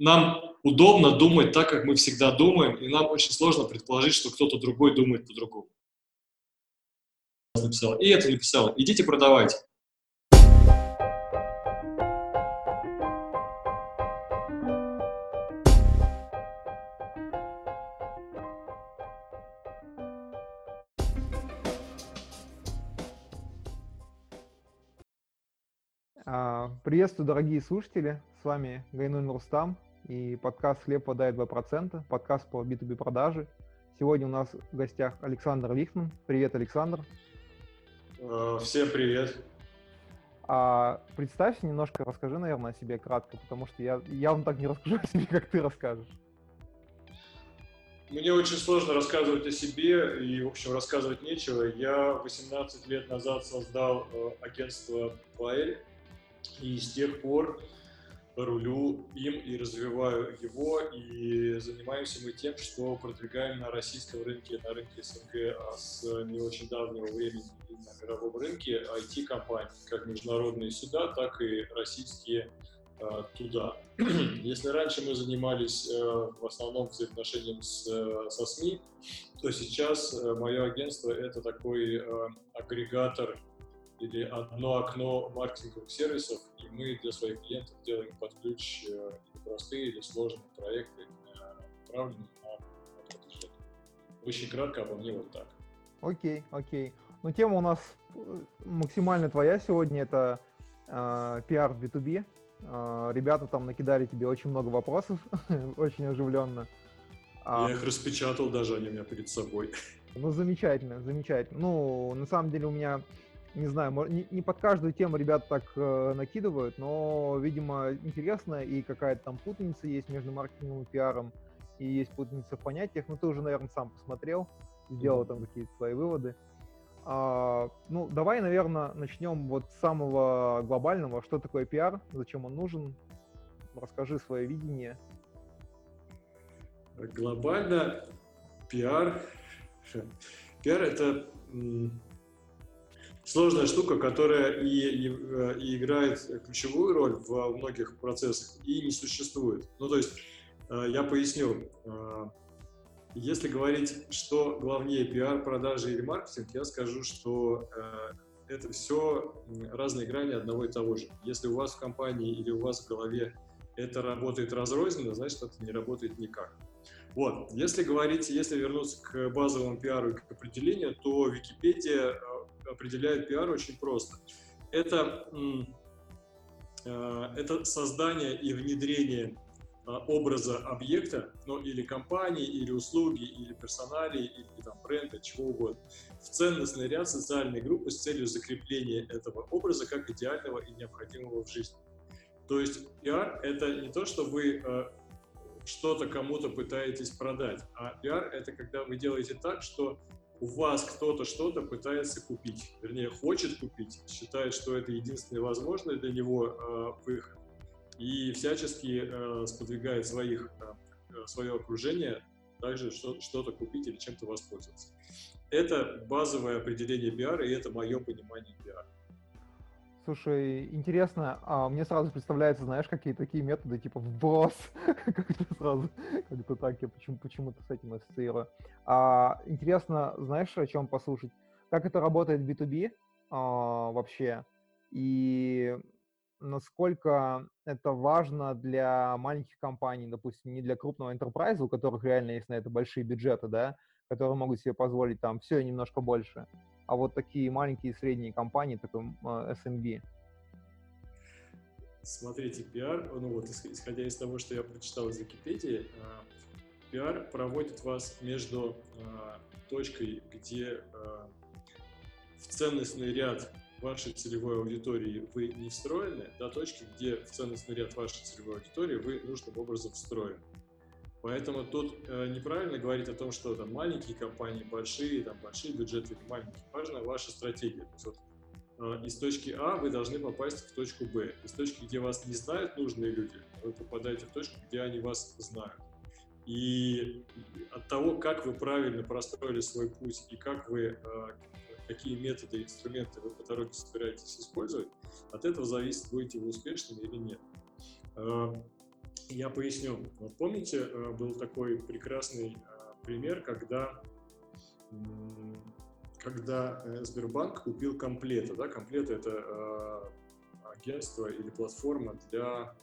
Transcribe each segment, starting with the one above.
нам удобно думать так, как мы всегда думаем, и нам очень сложно предположить, что кто-то другой думает по-другому. Написал, и это написал. Идите продавайте. А, приветствую, дорогие слушатели. С вами Гайнуль Нурстам и подкаст «Хлеб вода 2%», подкаст по B2B продажи. Сегодня у нас в гостях Александр Лихман. Привет, Александр. Э, всем привет. А, представься немножко, расскажи, наверное, о себе кратко, потому что я явно так не расскажу о себе, как ты расскажешь. Мне очень сложно рассказывать о себе, и, в общем, рассказывать нечего. Я 18 лет назад создал э, агентство Fire, и с тех пор рулю им и развиваю его, и занимаемся мы тем, что продвигаем на российском рынке, на рынке СНГ, а с не очень давнего времени и на мировом рынке IT-компании, как международные сюда, так и российские э, туда. Если раньше мы занимались э, в основном взаимоотношением с, э, со СМИ, то сейчас э, мое агентство это такой э, агрегатор или одно окно маркетинговых сервисов, и мы для своих клиентов делаем под ключ э, простые или сложные проекты, э, направленные на продвижение. Очень кратко обо мне вот так. Окей, окей. Ну, тема у нас э, максимально твоя сегодня, это э, PR B2B. Э, ребята там накидали тебе очень много вопросов, очень оживленно. А Я их распечатал даже, они у меня перед собой. Ну, замечательно, замечательно. Ну, на самом деле у меня не знаю, не, не под каждую тему ребят так э, накидывают, но, видимо, интересно, и какая-то там путаница есть между маркетингом и пиаром, и есть путаница в понятиях, ну, ты уже, наверное, сам посмотрел, сделал там какие-то свои выводы. А, ну, давай, наверное, начнем вот с самого глобального. Что такое пиар, зачем он нужен? Расскажи свое видение. Глобально пиар... Пиар — это сложная штука, которая и, и, э, и играет ключевую роль во многих процессах и не существует. Ну, то есть, э, я поясню. Э, если говорить, что главнее пиар, продажи или маркетинг, я скажу, что это все разные грани одного и того же. Если у вас в компании или у вас в голове это работает разрозненно, значит, это не работает никак. Вот, если говорить, если вернуться к базовому пиару и к определению, то Википедия определяет пиар очень просто. Это, э, это создание и внедрение а, образа объекта, ну, или компании, или услуги, или персоналии, или там бренда, чего угодно, в ценностный ряд социальной группы с целью закрепления этого образа как идеального и необходимого в жизни. То есть пиар — это не то, что вы э, что-то кому-то пытаетесь продать, а пиар — это когда вы делаете так, что у вас кто-то что-то пытается купить, вернее, хочет купить, считает, что это единственный возможный для него э, выход, и всячески э, сподвигает своих, э, свое окружение также что-то купить или чем-то воспользоваться. Это базовое определение пиара, и это мое понимание пиара. Слушай, интересно, а мне сразу представляется, знаешь, какие такие методы, типа вброс, как-то сразу, как-то так, я почему, почему-то с этим ассоциирую. А, интересно, знаешь, о чем послушать? Как это работает в B2B а, вообще? И насколько это важно для маленьких компаний, допустим, не для крупного enterprise, у которых реально есть на это большие бюджеты, да, которые могут себе позволить там все и немножко больше, а вот такие маленькие и средние компании, такой SMB? Смотрите, пиар, ну вот исходя из того, что я прочитал из Википедии, а, пиар проводит вас между а, точкой, где а, в ценностный ряд вашей целевой аудитории вы не встроены, до точки, где в ценностный ряд вашей целевой аудитории вы нужным образом встроены. Поэтому тут э, неправильно говорить о том, что там маленькие компании, большие, там большие бюджеты или маленькие. Важна ваша стратегия. То есть, вот, э, из точки А вы должны попасть в точку Б. Из точки, где вас не знают нужные люди, вы попадаете в точку, где они вас знают. И от того, как вы правильно простроили свой путь и как вы, э, какие методы, инструменты вы по дороге собираетесь использовать, от этого зависит, будете вы успешными или нет. Я поясню. Вот помните, э, был такой прекрасный э, пример, когда когда э, Сбербанк купил комплета, да, комплет это агентство или платформа для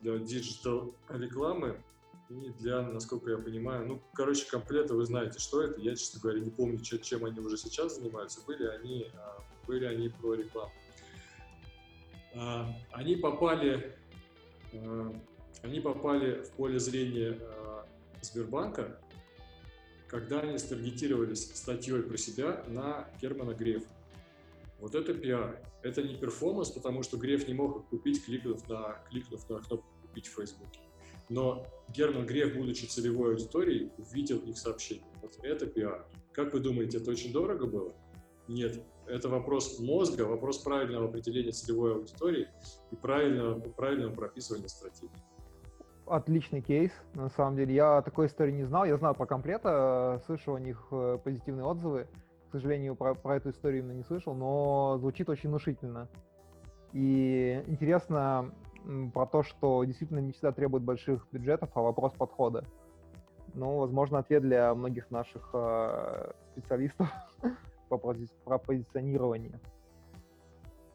для digital рекламы и для, насколько я понимаю, ну, короче, комплета вы знаете, что это. Я, честно говоря, не помню, чем они уже сейчас занимаются. Были они, были они про рекламу. Они попали они попали в поле зрения э, Сбербанка, когда они старгетировались статьей про себя на Германа Грефа. Вот это пиар. Это не перформанс, потому что Греф не мог купить, кликнув на, кликнув на кнопку «Купить в Фейсбуке». Но Герман Греф, будучи целевой аудиторией, увидел их сообщение. Вот это пиар. Как вы думаете, это очень дорого было? Нет, это вопрос мозга, вопрос правильного определения целевой аудитории и правильного, правильного прописывания стратегии. Отличный кейс, на самом деле. Я такой истории не знал. Я знал про комплета, слышал о них э, позитивные отзывы. К сожалению, про, про эту историю именно не слышал, но звучит очень внушительно. И интересно про то, что действительно не всегда требует больших бюджетов, а вопрос подхода. Ну, возможно, ответ для многих наших э, специалистов по, про позиционирование.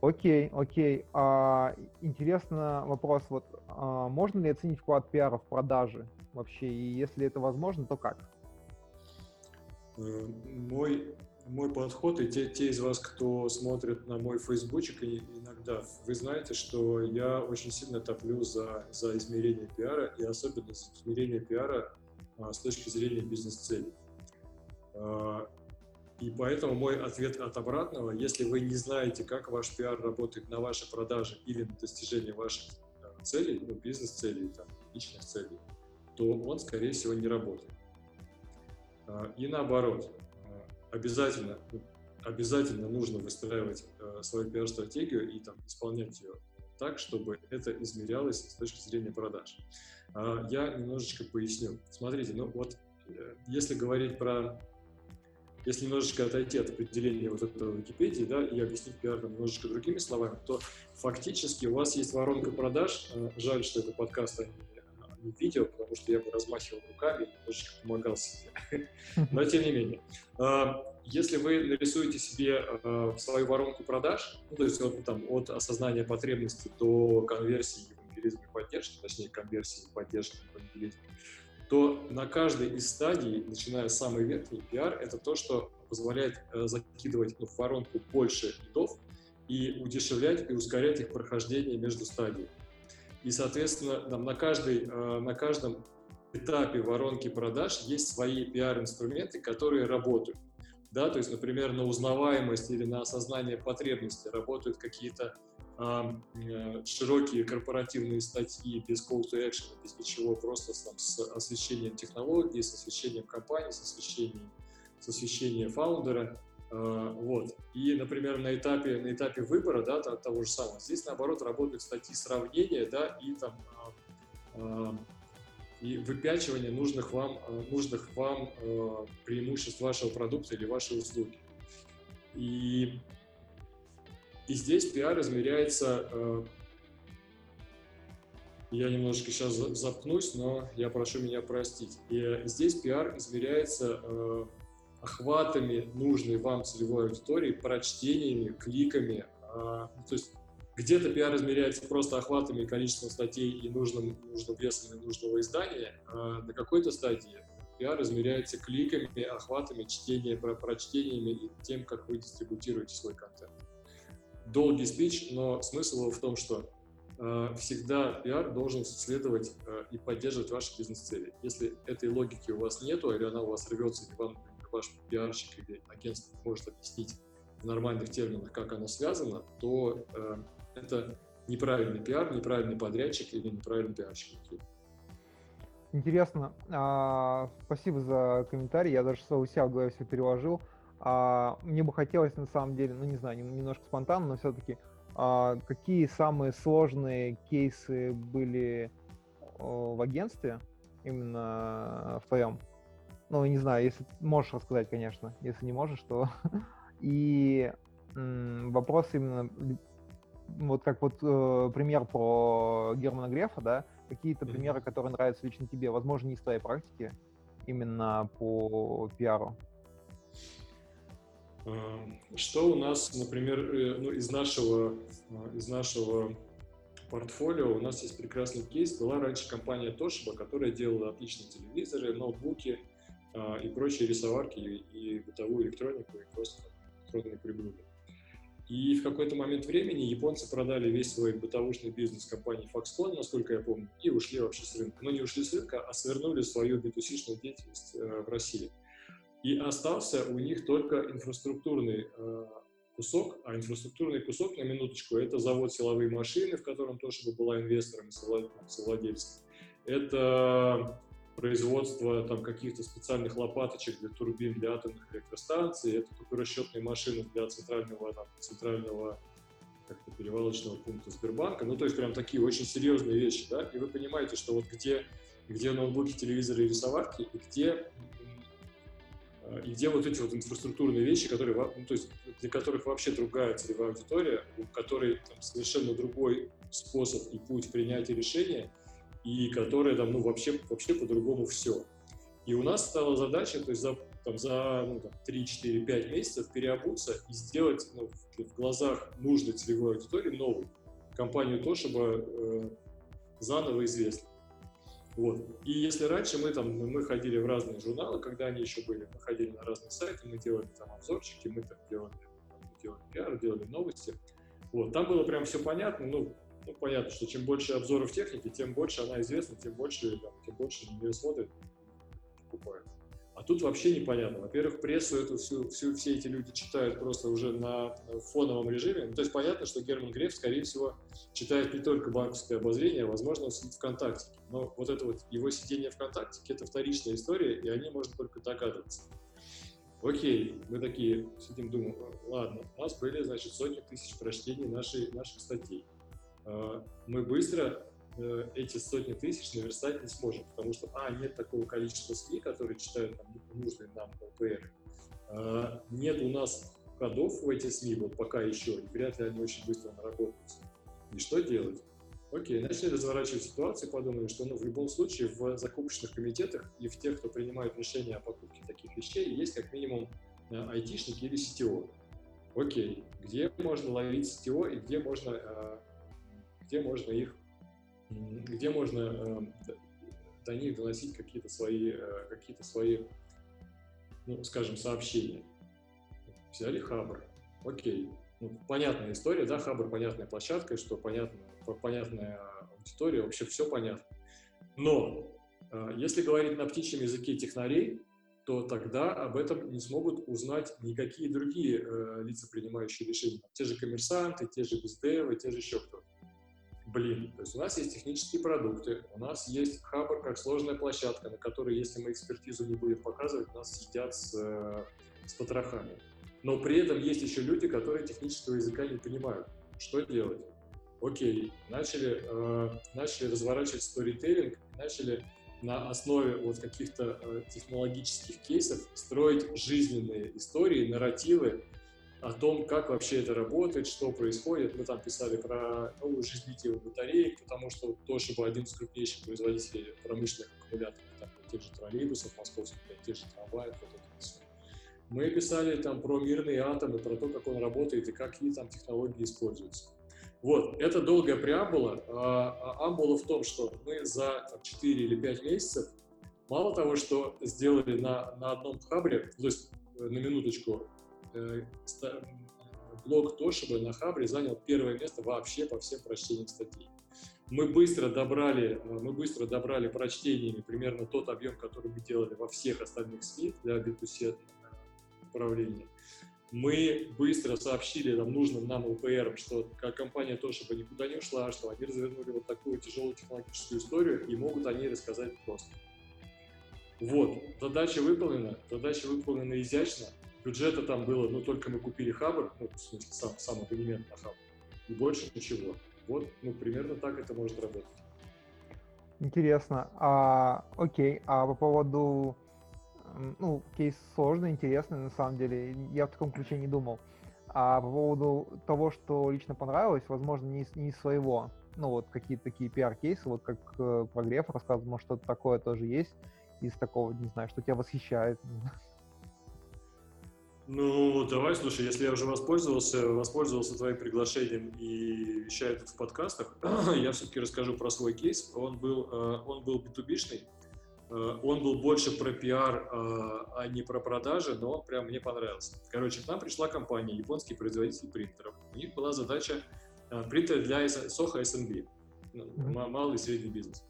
Окей, окей. А, интересно вопрос, вот а, можно ли оценить вклад пиара в продажи вообще? И если это возможно, то как? Э, мой, мой подход, и те, те из вас, кто смотрит на мой фейсбучик иногда, вы знаете, что я очень сильно топлю за, за измерение пиара, и особенно за измерение пиара а, с точки зрения бизнес-целей. И поэтому мой ответ от обратного, если вы не знаете, как ваш пиар работает на ваши продажи или на достижение ваших э, целей, ну, бизнес-целей, там, личных целей, то он, скорее всего, не работает. А, и наоборот, э, обязательно, ну, обязательно нужно выстраивать э, свою пиар-стратегию и там, исполнять ее так, чтобы это измерялось с точки зрения продаж. Я немножечко поясню. Смотрите, ну вот если говорить про если немножечко отойти от определения вот этого Википедии, да, и объяснить пиар немножечко другими словами, то фактически у вас есть воронка продаж. Э, жаль, что это подкаст, а не, а не видео, потому что я бы размахивал руками и немножечко помогал себе. Но тем не менее. А, если вы нарисуете себе э, свою воронку продаж, ну, то есть вот, там, от осознания потребности до конверсии, евангелизма и поддержки, точнее конверсии, поддержки, евангелизма, то на каждой из стадий, начиная с самой верхней, пиар — это то, что позволяет э, закидывать ну, в воронку больше лидов и удешевлять и ускорять их прохождение между стадиями. И, соответственно, там, на, каждой, э, на каждом этапе воронки продаж есть свои пиар-инструменты, которые работают. Да, то есть, например, на узнаваемость или на осознание потребности работают какие-то широкие корпоративные статьи без call to action, без ничего, просто там, с освещением технологий, с освещением компании, с освещением, с освещением фаундера. Э, вот. И, например, на этапе, на этапе выбора да, того же самого, здесь, наоборот, работают статьи сравнения да, и, там, а, и выпячивание нужных вам, нужных вам э, преимуществ вашего продукта или вашей услуги. И и здесь пиар измеряется, э, я немножечко сейчас запнусь, но я прошу меня простить. И здесь пиар измеряется э, охватами нужной вам целевой аудитории, прочтениями, кликами. Э, то есть где-то пиар измеряется просто охватами количеством статей и нужным, нужным весом и нужного издания. А на какой-то стадии пиар измеряется кликами, охватами, чтением, прочтениями и тем, как вы дистрибутируете свой контент долгий спич, но смысл его в том, что э, всегда пиар должен следовать э, и поддерживать ваши бизнес-цели. Если этой логики у вас нету, или она у вас рвется, или вам ваш пиарщик или агентство может объяснить в нормальных терминах, как оно связано, то э, это неправильный пиар, неправильный подрядчик или неправильный пиарщик. Интересно. А, спасибо за комментарий. Я даже у себя в голове все переложил. А, мне бы хотелось, на самом деле, ну, не знаю, немножко спонтанно, но все-таки, а, какие самые сложные кейсы были в агентстве, именно в твоем? Ну, не знаю, если можешь рассказать, конечно. Если не можешь, то... И вопрос именно вот как вот э, пример про Германа Грефа, да, какие-то примеры, которые нравятся лично тебе, возможно, не из твоей практики, именно по пиару? Что у нас, например, э, ну, из нашего, э, из нашего портфолио у нас есть прекрасный кейс. Была раньше компания Toshiba, которая делала отличные телевизоры, ноутбуки э, и прочие рисоварки, и, бытовую электронику, и просто электронные приборы. И в какой-то момент времени японцы продали весь свой бытовушный бизнес компании Foxconn, насколько я помню, и ушли вообще с рынка. Но не ушли с рынка, а свернули свою B2C-шную деятельность в России. И остался у них только инфраструктурный э, кусок, а инфраструктурный кусок, на минуточку, это завод силовые машины, в котором тоже была инвестором и совладельцем. Это производство там каких-то специальных лопаточек для турбин для атомных электростанций, это только расчетные машины для центрального, там, центрального как-то перевалочного пункта Сбербанка. Ну, то есть прям такие очень серьезные вещи, да, и вы понимаете, что вот где, где ноутбуки, телевизоры и рисоварки, и где и где вот эти вот инфраструктурные вещи, которые, ну, то есть для которых вообще другая целевая аудитория, у которой там, совершенно другой способ и путь принятия решения, и которые там, ну, вообще, вообще по-другому все. И у нас стала задача, то есть за, там, за ну, там, 3, 4, 5 месяцев переобуться и сделать ну, в, в глазах нужной целевой аудитории новую компанию то, чтобы э, заново известна. Вот. И если раньше мы там, мы ходили в разные журналы, когда они еще были, мы ходили на разные сайты, мы делали там обзорчики, мы там делали, делали пиар, делали новости. Вот. Там было прям все понятно, ну, ну, понятно, что чем больше обзоров техники, тем больше она известна, тем больше, там, тем больше ее смотрят, покупают. А тут вообще непонятно. Во-первых, прессу эту всю, всю, все эти люди читают просто уже на фоновом режиме. Ну, то есть понятно, что Герман Греф, скорее всего, читает не только банковское обозрение, а, возможно, он сидит ВКонтакте. Но вот это вот его сидение ВКонтакте, это вторичная история, и они можно только догадываться. Окей, мы такие сидим, думаем, ладно, у нас были, значит, сотни тысяч прочтений нашей, наших статей. А, мы быстро э, эти сотни тысяч наверстать не сможем, потому что, а, нет такого количества СМИ, которые читают там, нужные нам ЛПР, а, нет у нас ходов в эти СМИ, вот пока еще, и вряд ли они очень быстро наработаются. И что делать? Окей, начали разворачивать ситуацию, подумали, что ну, в любом случае в закупочных комитетах и в тех, кто принимает решения о покупке таких вещей, есть как минимум э, айтишники или CTO. Окей, где можно ловить CTO и где можно э, где можно их, где можно э, до них доносить какие-то свои, э, какие-то свои, ну, скажем, сообщения. Взяли Хабр, окей, ну, понятная история, да, Хабр понятная площадка, что понятно, понятная аудитория, вообще все понятно. Но э, если говорить на птичьем языке технарей, то тогда об этом не смогут узнать никакие другие э, лица, принимающие решения. Те же коммерсанты, те же бездевы, те же еще кто-то блин, то есть у нас есть технические продукты, у нас есть Хабр как сложная площадка, на которой, если мы экспертизу не будем показывать, нас сидят с, э, с потрохами. Но при этом есть еще люди, которые технического языка не понимают. Что делать? Окей, начали, э, начали разворачивать сторителлинг, начали на основе вот каких-то э, технологических кейсов строить жизненные истории, нарративы, о том, как вообще это работает, что происходит. Мы там писали про новую жизнелюбивую батареек, потому что тоже был один из крупнейших производителей промышленных аккумуляторов, там, тех же троллейбусов московских, тех же трамваев, вот это все. Мы писали там про мирные атомы, про то, как он работает и какие там технологии используются. Вот, это долгая преамбула. А, а амбула в том, что мы за там, 4 или 5 месяцев мало того, что сделали на, на одном хабре, то есть э, на минуточку, блог Тошиба на Хабре занял первое место вообще по всем прочтениям статей. Мы быстро добрали, э, мы быстро добрали прочтениями примерно тот объем, который мы делали во всех остальных СМИ для B2C управления. Мы быстро сообщили нам нужным нам ЛПР, что компания Тошиба никуда не ушла, что они развернули вот такую тяжелую технологическую историю и могут о ней рассказать просто. Вот, задача выполнена, задача выполнена изящно, бюджета там было, ну, только мы купили Хабр, ну, в смысле, сам, сам абонемент на Хабр, и больше ничего. Вот, ну, примерно так это может работать. Интересно. А, окей, а по поводу, ну, кейс сложный, интересный, на самом деле, я в таком ключе не думал. А по поводу того, что лично понравилось, возможно, не, не своего. Ну, вот какие-то такие пиар-кейсы, вот как э, про рассказывал, может, что-то такое тоже есть из такого, не знаю, что тебя восхищает. Ну, давай, слушай, если я уже воспользовался, воспользовался твоим приглашением и вещаю тут в подкастах, я все-таки расскажу про свой кейс. Он был, э, он был B2B-шный, э, он был больше про пиар, э, а не про продажи, но он прям мне понравился. Короче, к нам пришла компания, японский производитель принтеров. У них была задача принтер для Soho SMB, ну, малый и средний бизнес.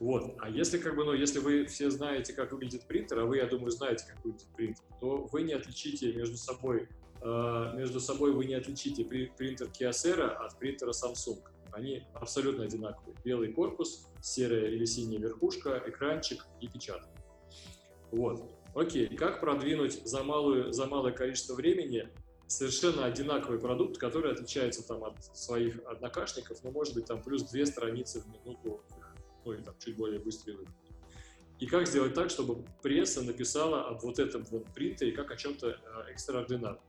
Вот. А если как бы, ну, если вы все знаете, как выглядит принтер, а вы, я думаю, знаете, как выглядит принтер, то вы не отличите между собой, э, между собой вы не отличите при, принтер Kyocera от принтера Samsung. Они абсолютно одинаковые. Белый корпус, серая или синяя верхушка, экранчик и печатка. Вот. Окей, как продвинуть за, малую, за малое количество времени совершенно одинаковый продукт, который отличается там от своих однокашников, но может быть там плюс две страницы в минуту ну там чуть более быстрый выход. И как сделать так, чтобы пресса написала об вот этом вот принтере как о чем-то э, экстраординарном.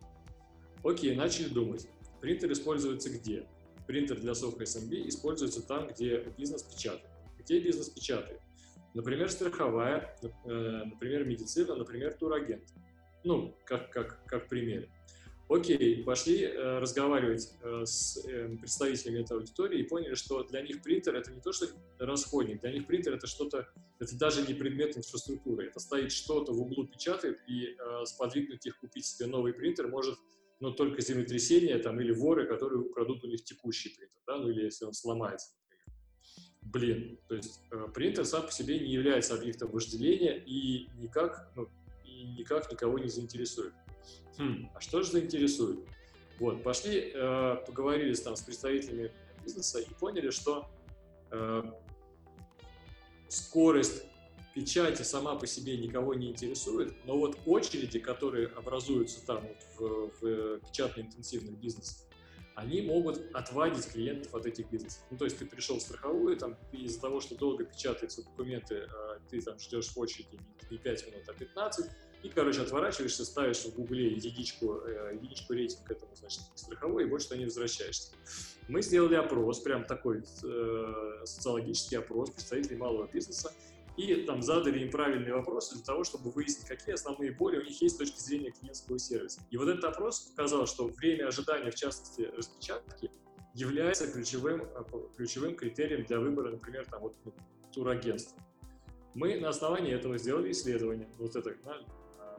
Окей, начали думать. Принтер используется где? Принтер для Soho SMB используется там, где бизнес печатает. Где бизнес печатает? Например, страховая, э, например, медицина, например, турагент. Ну, как, как, как пример. Окей, пошли э, разговаривать э, с э, представителями этой аудитории и поняли, что для них принтер это не то, что расходник, для них принтер это что-то, это даже не предмет инфраструктуры, это стоит что-то в углу печатает, и э, сподвигнуть их купить себе новый принтер может ну, только землетрясение там, или воры, которые украдут у них текущий принтер, да, ну или если он сломается, например. Блин, то есть э, принтер сам по себе не является объектом вожделения и никак, ну, и никак никого не заинтересует хм, а что же заинтересует? Вот, пошли, э, поговорили там с представителями бизнеса и поняли, что э, скорость печати сама по себе никого не интересует, но вот очереди, которые образуются там вот в, в печатно-интенсивных бизнесах, они могут отвадить клиентов от этих бизнесов. Ну, то есть ты пришел в страховую, там, из-за того, что долго печатаются документы, э, ты там ждешь в очереди не 5 минут, а 15, и, короче, отворачиваешься, ставишь в гугле единичку, э, единичку рейтинг этому, значит, страховой, и больше не возвращаешься. Мы сделали опрос, прям такой э, социологический опрос представителей малого бизнеса, и там задали им правильные вопросы для того, чтобы выяснить, какие основные боли у них есть с точки зрения клиентского сервиса. И вот этот опрос показал, что время ожидания, в частности, распечатки, является ключевым, э, ключевым критерием для выбора, например, там, вот, ну, турагентства. Мы на основании этого сделали исследование, вот это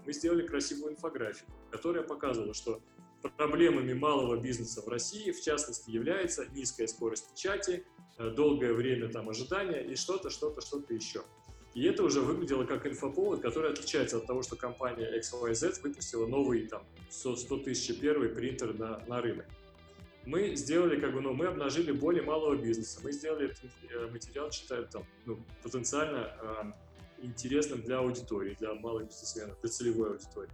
мы сделали красивую инфографику, которая показывала, что проблемами малого бизнеса в России, в частности, является низкая скорость печати, э, долгое время там ожидания и что-то, что-то, что-то еще. И это уже выглядело как инфоповод, который отличается от того, что компания XYZ выпустила новый там 100 тысяч первый принтер на, на рынок. Мы сделали, как бы, ну, мы обнажили более малого бизнеса, мы сделали этот э, материал, считаю, там, ну, потенциально э, интересным для аудитории, для малых бизнесменов, для целевой аудитории.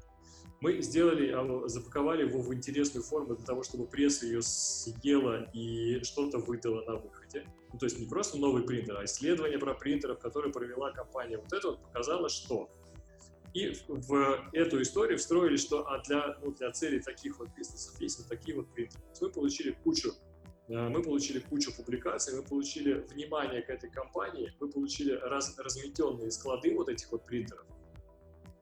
Мы сделали, а, запаковали его в интересную форму для того, чтобы пресса ее съела и что-то выдала на выходе. Ну, то есть не просто новый принтер, а исследование про принтеров, которое провела компания. Вот это вот показало, что. И в эту историю встроили, что а для, ну, для целей таких вот бизнесов есть вот такие вот принтеры. мы получили кучу мы получили кучу публикаций, мы получили внимание к этой компании, мы получили раз, разметенные склады вот этих вот принтеров.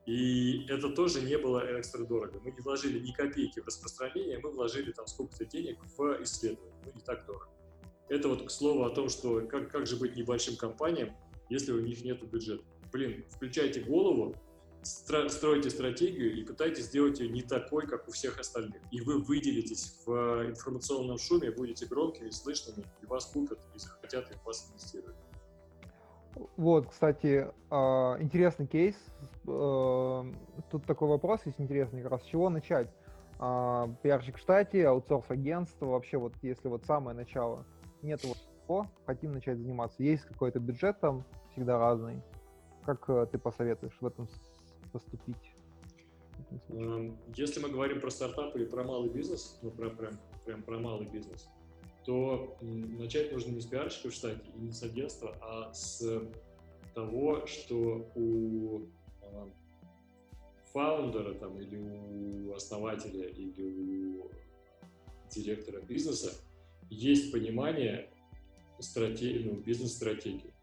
И это тоже не было экстра дорого. Мы не вложили ни копейки в распространение, мы вложили там сколько-то денег в исследование. Ну, не так дорого. Это вот к слову о том, что как, как же быть небольшим компаниям, если у них нет бюджета. Блин, включайте голову, строите стратегию и пытайтесь сделать ее не такой, как у всех остальных. И вы выделитесь в информационном шуме, будете громкими, слышными, и вас купят и захотят в вас инвестировать. Вот, кстати, а, интересный кейс. Э, тут такой вопрос есть интересный, как раз с чего начать? А, пиарщик в штате, аутсорс-агентство, вообще вот если вот самое начало, нет вот хотим начать заниматься, есть какой-то бюджет там, всегда разный. Как э, ты посоветуешь в этом поступить? Эм, если мы говорим про стартапы или про малый бизнес, ну, про, прям, прям про малый бизнес, то начать нужно не с пиарщика в штате и не с агентства, а с того, что у э, фаундера там, или у основателя или у директора бизнеса есть понимание стратегии, ну, бизнес-стратегии.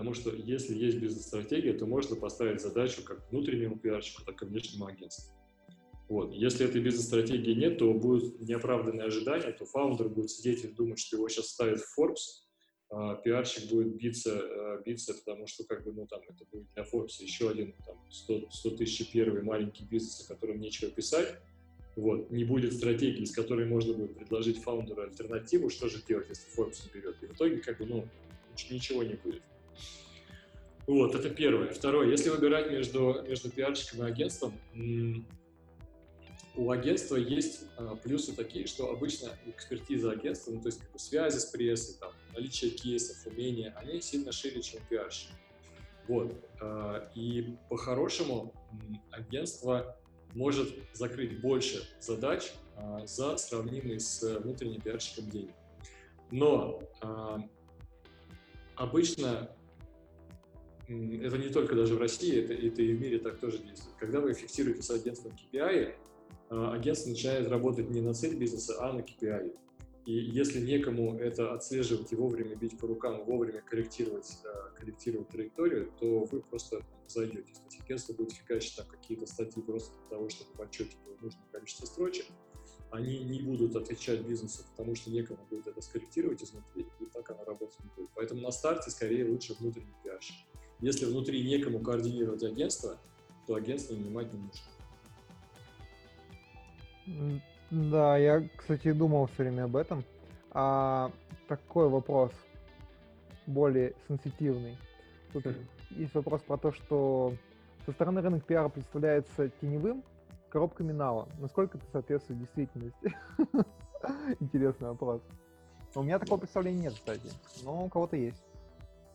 Потому что если есть бизнес-стратегия, то можно поставить задачу как внутреннему пиарщику, так и внешнему агентству. Вот. Если этой бизнес-стратегии нет, то будут неоправданные ожидания, то фаундер будет сидеть и думать, что его сейчас ставят в Forbes, а пиарщик будет биться, а, биться, потому что как бы, ну, там, это будет для Forbes еще один там, 100, 100 тысяч первый маленький бизнес, о котором нечего писать, вот, не будет стратегии, с которой можно будет предложить фаундеру альтернативу, что же делать, если Forbes не берет. И в итоге, как бы, ну, ничего не будет. Вот, это первое. Второе, если выбирать между, между пиарщиком и агентством, у агентства есть а, плюсы такие, что обычно экспертиза агентства, ну, то есть как бы, связи с прессой, там, наличие кейсов, умения, они сильно шире, чем пиарщик. Вот. А, и по-хорошему агентство может закрыть больше задач а, за сравнимые с внутренним пиарщиком денег. Но а, обычно это не только даже в России, это, это и в мире так тоже действует. Когда вы фиксируете с агентством KPI, а, агентство начинает работать не на цель бизнеса, а на KPI. И если некому это отслеживать и вовремя бить по рукам, вовремя корректировать, а, корректировать траекторию, то вы просто зайдете. То есть агентство будет фигачить там какие-то статьи просто для того, чтобы в нужное количество строчек. Они не будут отвечать бизнесу, потому что некому будет это скорректировать изнутри, и так оно работать не будет. Поэтому на старте скорее лучше внутренний пиарщик. Если внутри некому координировать агентство, то агентство нанимать не нужно. Да, я, кстати, думал все время об этом. А такой вопрос, более сенситивный. Тут есть вопрос про то, что со стороны рынок пиара представляется теневым коробками нала. Насколько это соответствует действительности? Интересный вопрос. У меня такого представления нет, кстати, но у кого-то есть.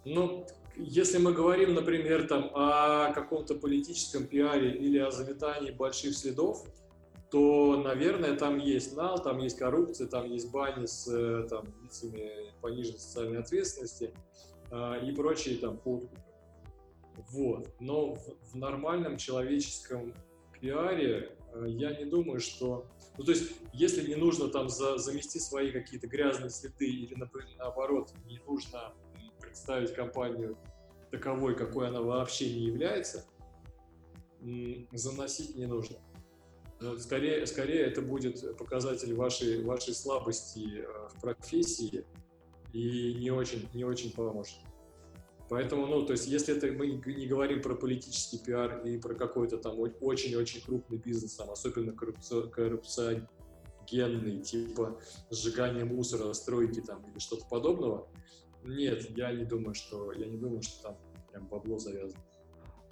Ну, если мы говорим, например, там, о каком-то политическом пиаре или о заметании больших следов, то, наверное, там есть нал, там есть коррупция, там есть бани с э, там, лицами пониженной социальной ответственности э, и прочие там подкупы. Вот. Но в, в нормальном человеческом пиаре э, я не думаю, что... Ну, то есть, если не нужно там за, замести свои какие-то грязные следы или, например, наоборот, не нужно представить компанию таковой, какой она вообще не является, заносить не нужно. Но скорее, скорее это будет показатель вашей, вашей слабости э, в профессии и не очень, не очень поможет. Поэтому, ну, то есть, если это мы не говорим про политический пиар и про какой-то там очень-очень крупный бизнес, там, особенно коррупци... коррупциогенный, типа сжигание мусора, стройки там или что-то подобного, нет, я не думаю, что я не думаю, что там прям бабло завязано.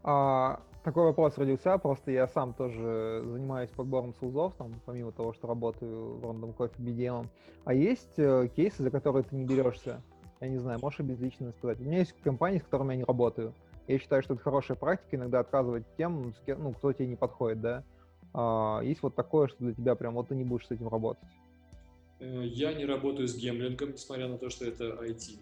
А, такой вопрос родился, просто я сам тоже занимаюсь подбором СУЗов, там, помимо того, что работаю в Random Coffee BDM. А есть э, кейсы, за которые ты не берешься? Я не знаю, можешь безлично сказать. У меня есть компании, с которыми я не работаю. Я считаю, что это хорошая практика иногда отказывать тем, ну, кто тебе не подходит, да. А, есть вот такое, что для тебя прям вот ты не будешь с этим работать. Э, я не работаю с гемблингом, несмотря на то, что это IT.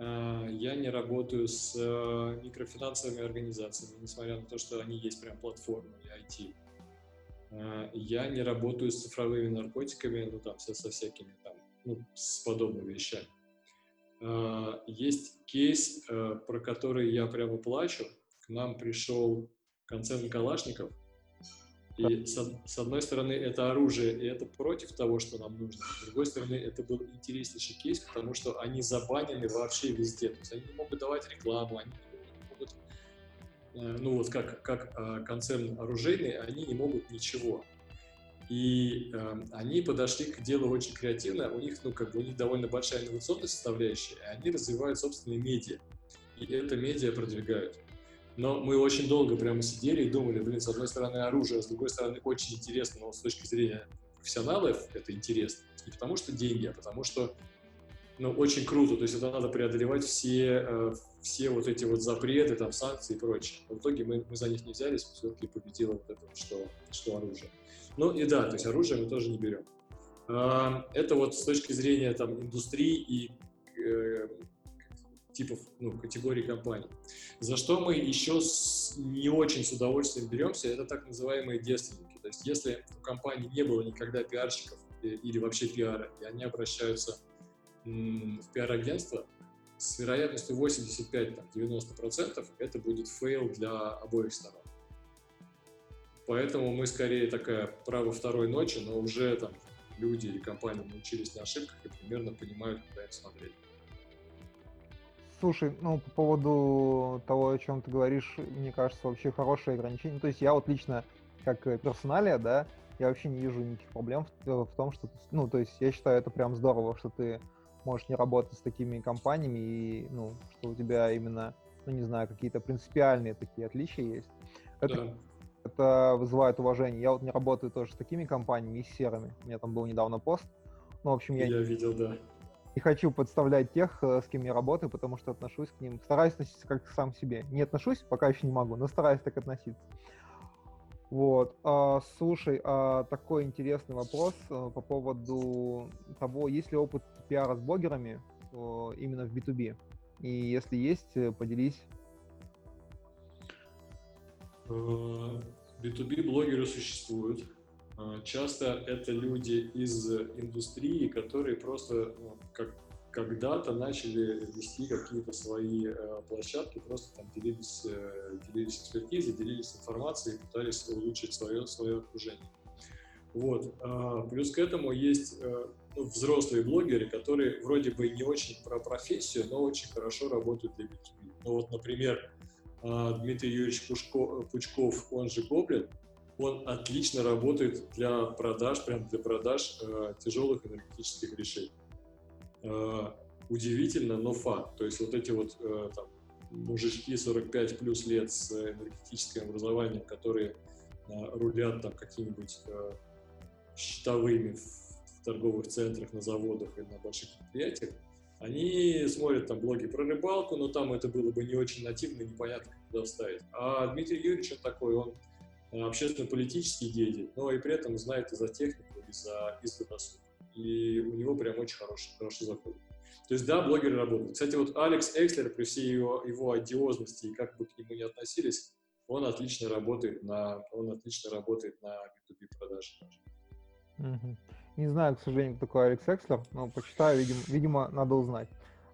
Э, я не работаю с э, микрофинансовыми организациями, несмотря на то, что они есть прям платформы и IT. Э, я не работаю с цифровыми наркотиками, ну там со, со всякими там, ну, с подобными вещами. Есть кейс, про который я прямо плачу. К нам пришел концерн Калашников, и с, с одной стороны, это оружие, и это против того, что нам нужно. С другой стороны, это был интереснейший кейс, потому что они забанены вообще везде. То есть они не могут давать рекламу, они не могут, э, ну вот как, как э, концерн оружейный, они не могут ничего. И э, они подошли к делу очень креативно. У них, ну, как бы, у них довольно большая инновационная составляющая, и они развивают собственные медиа. И это медиа продвигают. Но мы очень долго прямо сидели и думали, блин, с одной стороны оружие, а с другой стороны очень интересно, но с точки зрения профессионалов это интересно. Не потому что деньги, а потому что ну, очень круто. То есть это надо преодолевать все, э, все вот эти вот запреты, там, санкции и прочее. в итоге мы, мы за них не взялись, все-таки победило вот это что, что оружие. Ну и да, то есть оружие мы тоже не берем. Э, это вот с точки зрения там индустрии и типов, ну, категорий компаний. За что мы еще с, не очень с удовольствием беремся, это так называемые девственники. То есть если у компании не было никогда пиарщиков или вообще пиара, и они обращаются в пиар-агентство, с вероятностью 85-90% это будет fail для обоих сторон. Поэтому мы скорее такая право второй ночи, но уже там люди или компании научились на ошибках и примерно понимают, куда им смотреть. Слушай, ну, по поводу того, о чем ты говоришь, мне кажется, вообще хорошее ограничение. То есть я вот лично, как персоналия, да, я вообще не вижу никаких проблем в, в том, что, ну, то есть я считаю это прям здорово, что ты можешь не работать с такими компаниями, и, ну, что у тебя именно, ну, не знаю, какие-то принципиальные такие отличия есть. Это, да. это вызывает уважение. Я вот не работаю тоже с такими компаниями и с серыми. У меня там был недавно пост. Ну, в общем, я... Я видел, да. Не хочу подставлять тех, э, с кем я работаю, потому что отношусь к ним, стараюсь относиться как к сам себе. Не отношусь, пока еще не могу, но стараюсь так относиться. Вот. А, слушай, а, такой интересный вопрос а, по поводу того, есть ли опыт пиара с блогерами а, именно в B2B? И если есть, поделись. B2B блогеры существуют. Часто это люди из индустрии, которые просто ну, как когда-то начали вести какие-то свои э, площадки, просто там делились, э, делились экспертизой, делились информацией, пытались улучшить свое, свое окружение. Вот. А, плюс к этому есть э, ну, взрослые блогеры, которые вроде бы не очень про профессию, но очень хорошо работают для B2B. Ну вот, например, э, Дмитрий Юрьевич Пушко, Пучков, он же Гоблин, он отлично работает для продаж, прям для продаж э, тяжелых энергетических решений. Э, удивительно, но факт. То есть вот эти вот э, там, мужички 45 плюс лет с энергетическим образованием, которые э, рулят там какими-нибудь счетовыми в торговых центрах, на заводах и на больших предприятиях, они смотрят там блоги про рыбалку, но там это было бы не очень нативно, непонятно, куда вставить. А Дмитрий Юрьевич, он такой, он общественно-политический деятель, но и при этом знает и за технику, и за, и за досуг и у него прям очень хороший, хороший заход. То есть, да, блогеры работают. Кстати, вот Алекс Экслер, при всей его, его одиозности и как бы к нему не относились, он отлично работает на, он отлично работает на B2B продаже. Не знаю, к сожалению, кто такой Алекс Экслер, но почитаю, видимо, видимо надо узнать.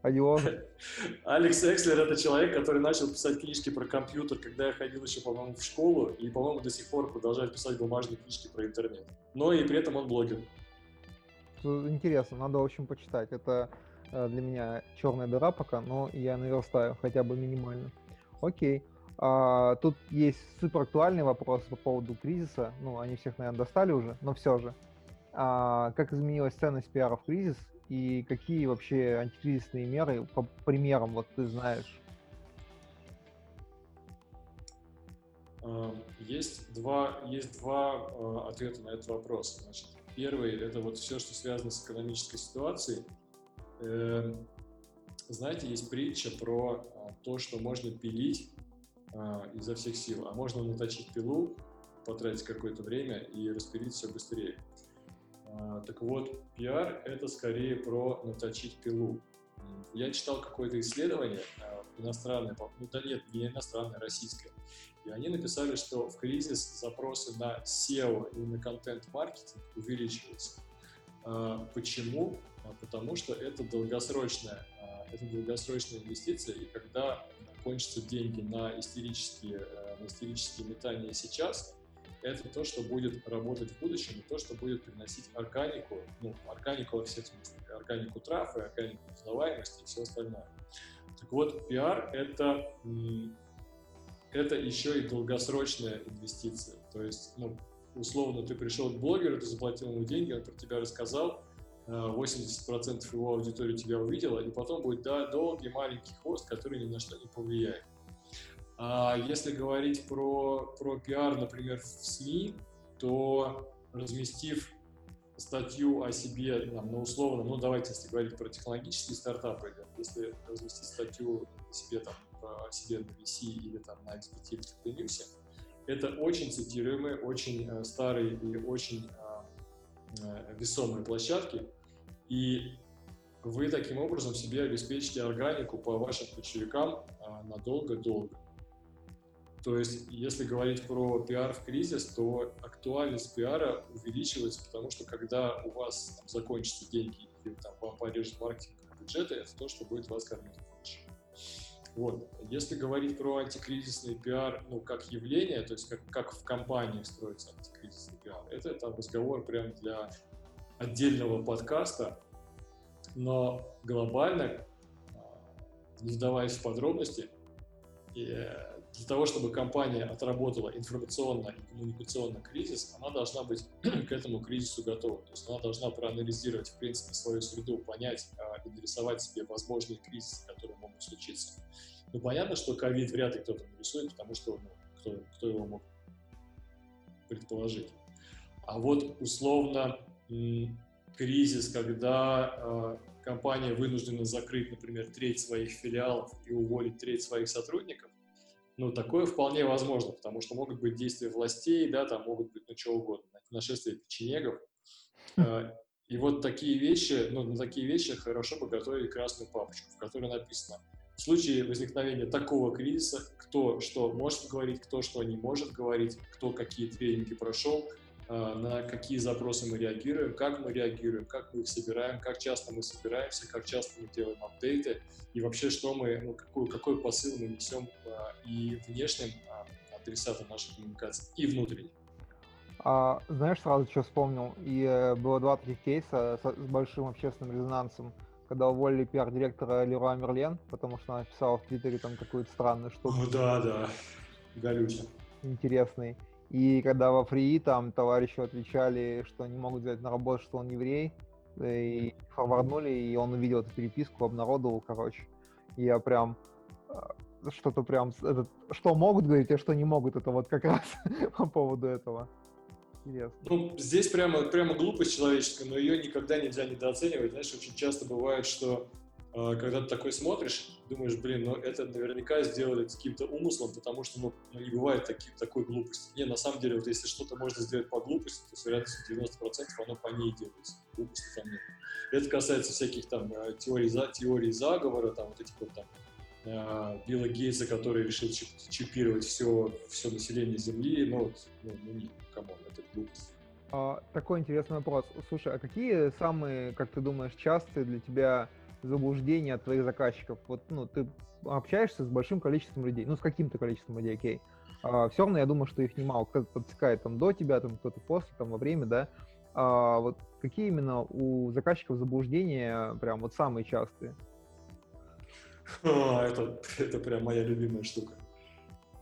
Адиоз. Алекс Экслер — это человек, который начал писать книжки про компьютер, когда я ходил еще, по-моему, в школу, и, по-моему, до сих пор продолжает писать бумажные книжки про интернет. Но и при этом он блогер интересно, надо, в общем, почитать. Это э, для меня черная дыра пока, но я наверстаю хотя бы минимально. Окей. А, тут есть супер актуальный вопрос по поводу кризиса. Ну, они всех, наверное, достали уже, но все же. А, как изменилась ценность пиара в кризис и какие вообще антикризисные меры по примерам вот ты знаешь? А, есть два, есть два э, ответа на этот вопрос. Значит, Первый – это вот все, что связано с экономической ситуацией. Эм, знаете, есть притча про а, то, что можно пилить а, изо всех сил, а можно наточить пилу, потратить какое-то время и распилить все быстрее. А, так вот, пиар – это скорее про наточить пилу. Я читал какое-то исследование иностранное, ну да нет, не иностранное, российское, и они написали, что в кризис запросы на SEO и на контент-маркетинг увеличиваются. А, почему? А, потому что это долгосрочная, а, это долгосрочная инвестиция, и когда кончатся деньги на истерические, на истерические метания сейчас, это то, что будет работать в будущем, и то, что будет приносить органику, ну, органику во всех смыслах, органику трав, органику узнаваемости и все остальное. Так вот, пиар — это это еще и долгосрочная инвестиция. То есть, ну, условно, ты пришел к блогеру, ты заплатил ему деньги, он про тебя рассказал, 80% э, его аудитории тебя увидела, и потом будет да, долгий маленький хвост, который ни на что не повлияет. А если говорить про, про пиар, например, в СМИ, то разместив статью о себе, там, ну, условно, ну, давайте, если говорить про технологические стартапы, если разместить статью о себе там о себе на VC или там на XBT или News, это очень цитируемые, очень э, старые и очень э, э, весомые площадки, и вы таким образом себе обеспечите органику по вашим ключевикам надолго-долго. То есть, если говорить про пиар в кризис, то актуальность пиара увеличивается, потому что когда у вас там, закончатся деньги или там, вам порежут маркетинг бюджеты, это то, что будет вас кормить больше. Вот. Если говорить про антикризисный пиар, ну, как явление, то есть как, как в компании строится антикризисный пиар, это там разговор прям для отдельного подкаста, но глобально, а, не вдаваясь в подробности, э, для того, чтобы компания отработала информационно и коммуникационно кризис, она должна быть к этому кризису готова. То есть она должна проанализировать, в принципе, свою среду, понять и нарисовать себе возможные кризисы, которые могут случиться. Ну, понятно, что ковид вряд ли кто-то нарисует, потому что ну, кто, кто его мог предположить. А вот условно кризис, когда э, компания вынуждена закрыть, например, треть своих филиалов и уволить треть своих сотрудников, ну, такое вполне возможно, потому что могут быть действия властей, да, там могут быть, ну, что угодно, нашествие печенегов. Э, и вот такие вещи, ну, на такие вещи хорошо бы готовить красную папочку, в которой написано, в случае возникновения такого кризиса, кто что может говорить, кто что не может говорить, кто какие тренинги прошел, на какие запросы мы реагируем, как мы реагируем, как мы их собираем, как часто мы собираемся, как часто мы делаем апдейты, и вообще, что мы, ну, какой, какой посыл мы несем а, и внешним а, адресатам нашей коммуникации, и внутренним. А, знаешь, сразу что вспомнил, и э, было два таких кейса с, с большим общественным резонансом, когда уволили пиар-директора Леруа Мерлен, потому что она писала в Твиттере там какую-то странную штуку. О, да, да, Галюча. Интересный. И когда во Фрии там товарищу отвечали, что не могут взять на работу, что он еврей, и форварднули, и он увидел эту переписку, обнародовал, короче. Я прям а, что-то прям, этот, что могут говорить, а что не могут, это вот как раз по поводу этого. Интересно. Ну, здесь прямо, прямо глупость человеческая, но ее никогда нельзя недооценивать. Знаешь, очень часто бывает, что э, когда ты такой смотришь, думаешь, блин, ну это наверняка сделали с каким-то умыслом, потому что ну, ну не бывает таки, такой глупости. Не, на самом деле, вот если что-то можно сделать по глупости, то с вероятностью 90% оно по ней делается. Глупости там нет. Это касается всяких там э, теорий, теорий заговора, там вот этих вот там э, Билла Гейтса, который решил чипировать все, все население Земли, ну, ну, ну нет, come on, это глупость. А, такой интересный вопрос. Слушай, а какие самые, как ты думаешь, частые для тебя заблуждения от твоих заказчиков? Вот, ну, ты общаешься с большим количеством людей, ну, с каким-то количеством людей, окей. А, все равно я думаю, что их немало. Кто-то подсекает там до тебя, там кто-то после, там во время, да. А, вот какие именно у заказчиков заблуждения прям вот самые частые? А, это, это прям моя любимая штука.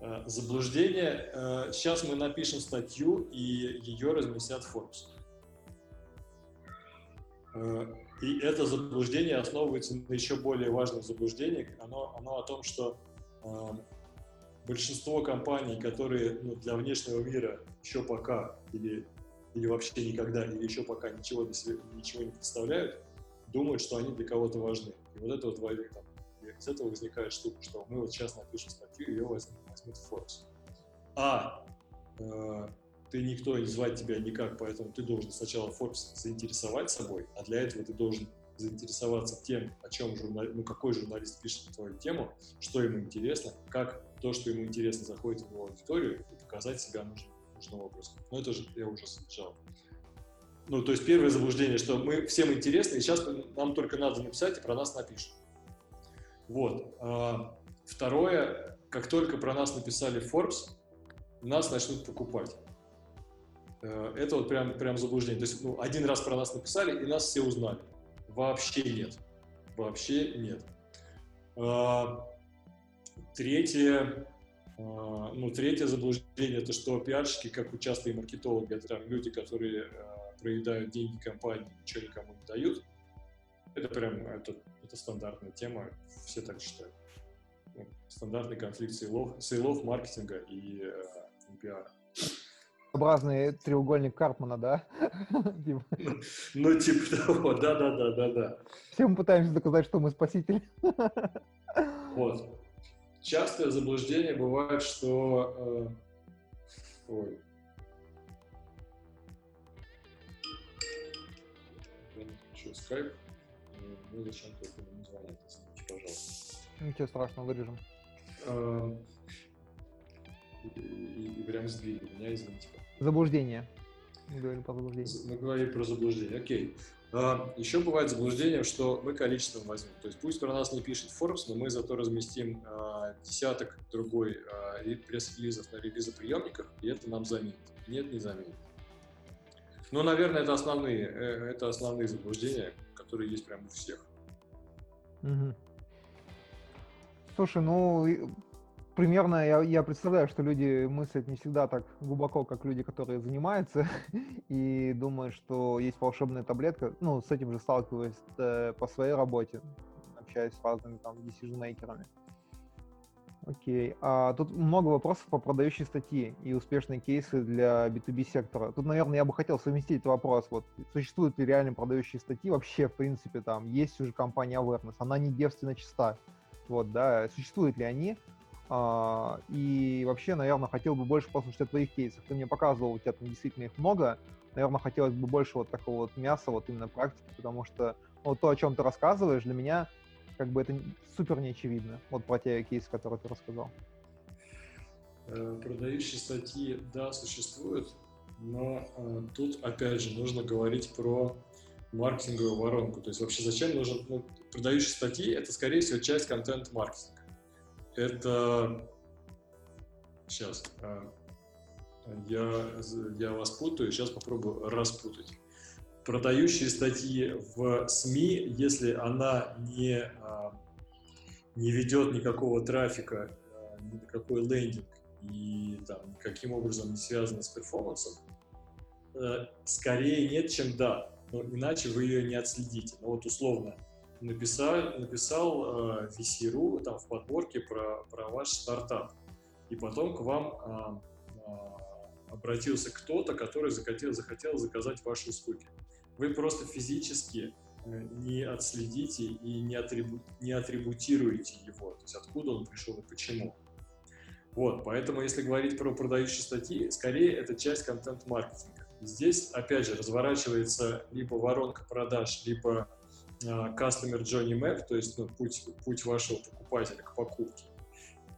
А, заблуждение. Сейчас мы напишем статью, и ее разместят в Forbes. И это заблуждение основывается на еще более важном заблуждении. Оно, оно о том, что э, большинство компаний, которые ну, для внешнего мира еще пока или, или вообще никогда, или еще пока ничего, ничего не представляют, думают, что они для кого-то важны. И вот это вот там, из этого возникает штука, что мы вот сейчас напишем статью, ее возьмут, возьмут в Forbes. А э, ты никто не звать тебя никак, поэтому ты должен сначала Forbes заинтересовать собой, а для этого ты должен заинтересоваться тем, о чем журнал, ну, какой журналист пишет твою тему, что ему интересно, как то, что ему интересно, заходит в его аудиторию и показать себя нужным, нужным образом. Но это же я уже сначала. Ну, то есть первое заблуждение, что мы всем интересны, и сейчас нам только надо написать, и про нас напишут. Вот. А, второе, как только про нас написали Forbes, нас начнут покупать. Э, это вот прям, прям заблуждение. То есть ну, один раз про нас написали, и нас все узнали. Вообще нет. Вообще нет. А, третье, а, ну, третье заблуждение, это что пиарщики, как участные маркетологи, это там люди, которые проедают деньги компании, ничего никому не дают. Это прям, это, это стандартная тема, все так считают. Ну, стандартный конфликт сейлов, сейлов маркетинга и, э, и пиара образный треугольник Карпмана, да? Типа. Ну, типа того, да-да-да-да-да. Все мы пытаемся доказать, что мы спасители. Вот. Частое заблуждение бывает, что... Э, ой. Я не хочу скайп. Ну, зачем только не извините, пожалуйста. Ничего страшного, вырежем. Э, И, и, и прям сбили меня, извините. Заблуждение. Мы говорили про заблуждение. Мы говорили про заблуждение, окей. А, еще бывает заблуждение, что мы количеством возьмем. То есть пусть про нас не пишет Forbes, но мы зато разместим а, десяток другой а, пресс-релизов на релизоприемниках, и это нам заменит. Нет, не заменит. Но, наверное, это основные, э, это основные заблуждения, которые есть прямо у всех. Угу. Слушай, ну примерно я, я представляю, что люди мыслят не всегда так глубоко, как люди, которые занимаются, и думают, что есть волшебная таблетка. Ну, с этим же сталкиваюсь э, по своей работе, общаясь с разными там decision-мейкерами. Окей. А, тут много вопросов по продающей статьи и успешные кейсы для B2B сектора. Тут, наверное, я бы хотел совместить этот вопрос. Вот, существуют ли реально продающие статьи? Вообще, в принципе, там есть уже компания Awareness, она не девственно чиста. Вот, да, существуют ли они? А, и вообще, наверное, хотел бы больше послушать о твоих кейсах. Ты мне показывал, у тебя там действительно их много. Наверное, хотелось бы больше вот такого вот мяса, вот именно практики, потому что вот то, о чем ты рассказываешь, для меня как бы это супер неочевидно. Вот про те кейсы, которые ты рассказал. Э, продающие статьи, да, существуют, но э, тут, опять же, нужно говорить про маркетинговую воронку. То есть вообще зачем нужен... Ну, продающие статьи — это, скорее всего, часть контент-маркетинга. Это... Сейчас. Э, я, я вас путаю, сейчас попробую распутать продающие статьи в СМИ, если она не, а, не ведет никакого трафика, а, ни на какой лендинг и там, никаким образом не связана с перформансом, э, скорее нет, чем да. Но иначе вы ее не отследите. Но вот условно написал, написал э, VC.ru там в подборке про, про ваш стартап. И потом к вам а, обратился кто-то, который захотел, захотел заказать ваши услуги вы просто физически э, не отследите и не, атрибу, не атрибутируете его, то есть откуда он пришел и почему. Вот, поэтому если говорить про продающие статьи, скорее это часть контент-маркетинга. Здесь, опять же, разворачивается либо воронка продаж, либо customer journey map, то есть ну, путь, путь вашего покупателя к покупке.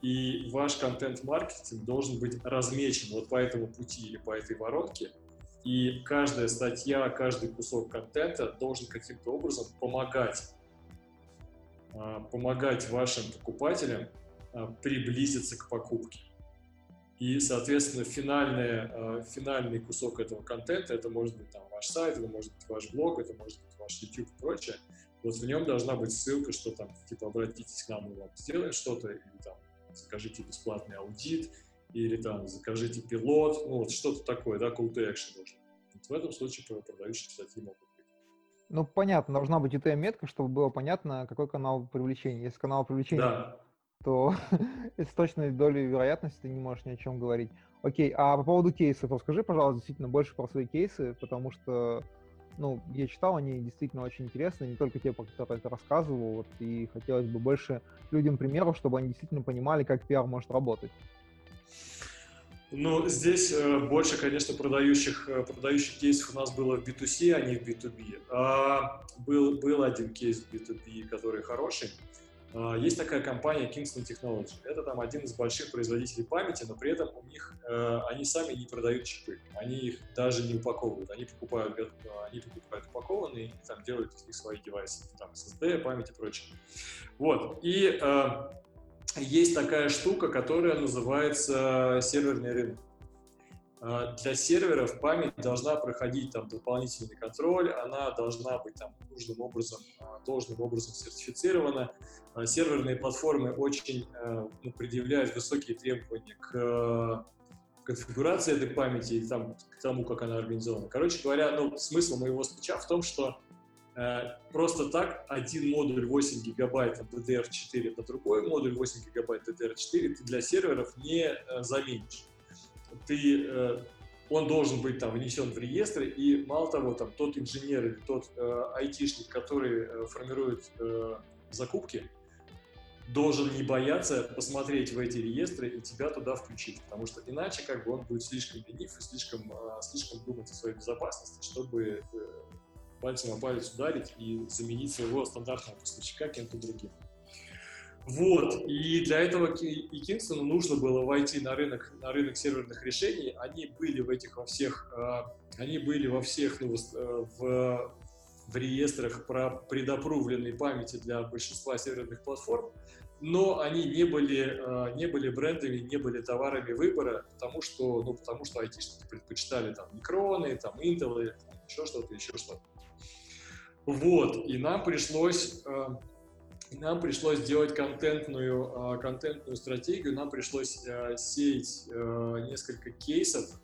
И ваш контент-маркетинг должен быть размечен вот по этому пути или по этой воронке – и каждая статья, каждый кусок контента должен каким-то образом помогать, а, помогать вашим покупателям а, приблизиться к покупке. И, соответственно, финальный, финальный кусок этого контента, это может быть там ваш сайт, это может быть ваш блог, это может быть ваш YouTube и прочее. Вот в нем должна быть ссылка, что там, типа, обратитесь к нам, мы вам сделаем что-то, или там, закажите бесплатный аудит, или там закажите пилот, ну вот что-то такое, да, call to action должен. Вот в этом случае продающие статьи могут быть. Ну, понятно, должна быть UTM-метка, чтобы было понятно, какой канал привлечения. Если канал привлечения, да. то с точной долей вероятности ты не можешь ни о чем говорить. Окей, а по поводу кейсов, расскажи, пожалуйста, действительно больше про свои кейсы, потому что, ну, я читал, они действительно очень интересные, не только те, про которые ты рассказывал, вот, и хотелось бы больше людям примеров, чтобы они действительно понимали, как пиар может работать. Ну, здесь э, больше, конечно, продающих, э, продающих кейсов у нас было в B2C, а не в B2B. А, был, был один кейс в B2B, который хороший. А, есть такая компания Kingston Technology. Это там один из больших производителей памяти, но при этом у них э, они сами не продают чипы. Они их даже не упаковывают. Они покупают, э, они покупают упакованные и там делают из них свои девайсы. Там SSD, память и прочее. Вот. И э, есть такая штука, которая называется серверный рынок. А, для серверов память должна проходить там дополнительный контроль, она должна быть там нужным образом, а, должным образом сертифицирована. А, серверные платформы очень ну, предъявляют высокие требования к конфигурации этой памяти и там, к тому, как она организована. Короче говоря, ну, смысл моего спича в том, что просто так один модуль 8 гигабайт DDR4 на другой модуль 8 гигабайт DDR4 ты для серверов не заменишь. Ты, э, он должен быть там внесен в реестры, и мало того, там тот инженер или тот э, айтишник, который э, формирует э, закупки, должен не бояться посмотреть в эти реестры и тебя туда включить, потому что иначе как бы он будет слишком ленив и слишком, э, слишком думать о своей безопасности, чтобы пальцем о палец ударить и заменить своего стандартного поставщика кем-то другим. Вот, и для этого и Кингстону нужно было войти на рынок, на рынок серверных решений. Они были в этих во всех, а, они были во всех ну, в, в реестрах про предопрувленной памяти для большинства серверных платформ, но они не были, а, не были брендами, не были товарами выбора, потому что, ну, потому что айтишники предпочитали там микроны, там Intel, еще что-то, еще что-то. Вот, и нам пришлось а, нам пришлось делать контентную, а, контентную стратегию, нам пришлось а, сеять а, несколько кейсов,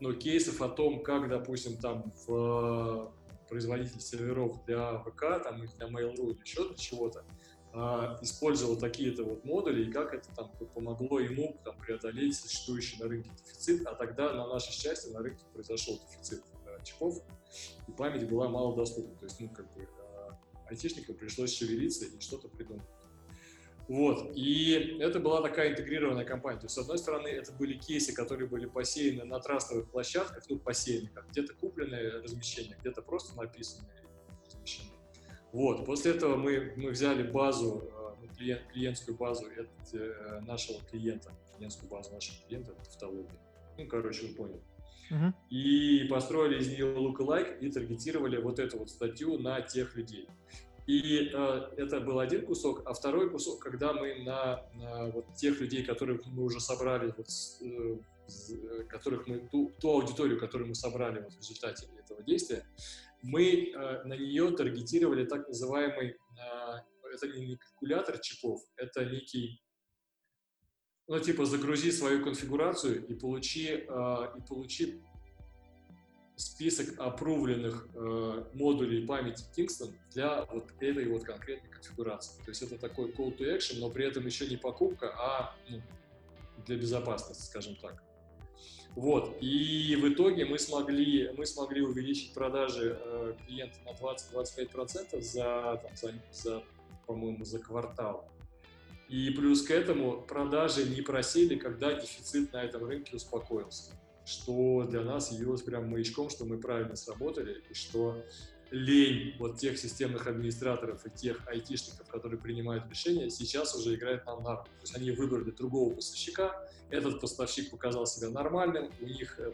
но кейсов о том, как, допустим, там в производитель серверов для ВК, там, или для Mail.ru, или еще для чего-то, использовал такие-то вот модули, и как это там помогло ему там, преодолеть существующий на рынке дефицит, а тогда на наше счастье на рынке произошел дефицит чипов, и память была малодоступна, то есть, ну, как бы, айтишникам пришлось шевелиться и что-то придумать. Вот, и это была такая интегрированная компания. То есть, с одной стороны, это были кейсы, которые были посеяны на трастовых площадках, ну, посеяны, как где-то купленное размещение, где-то просто написанное размещение. Вот, после этого мы, мы взяли базу, э, ну, клиент, клиентскую базу от, э, нашего клиента, клиентскую базу нашего клиента, это тавтология. Ну, короче, вы поняли. Uh-huh. И построили из нее lookalike и таргетировали вот эту вот статью на тех людей. И э, это был один кусок, а второй кусок, когда мы на, на вот тех людей, которых мы уже собрали, вот, э, э, которых мы ту, ту аудиторию, которую мы собрали вот, в результате этого действия, мы э, на нее таргетировали так называемый, э, это не калькулятор чипов, это некий ну, типа, загрузи свою конфигурацию и получи, э, и получи список опрувленных э, модулей памяти Kingston для вот этой вот конкретной конфигурации. То есть это такой call to action, но при этом еще не покупка, а ну, для безопасности, скажем так. Вот, и в итоге мы смогли, мы смогли увеличить продажи э, клиента на 20-25% за, там, за, за по-моему, за квартал. И плюс к этому продажи не просели, когда дефицит на этом рынке успокоился. Что для нас явилось прям маячком, что мы правильно сработали, и что лень вот тех системных администраторов и тех айтишников, которые принимают решения, сейчас уже играет нам на руку. То есть они выбрали другого поставщика, этот поставщик показал себя нормальным, у них, э,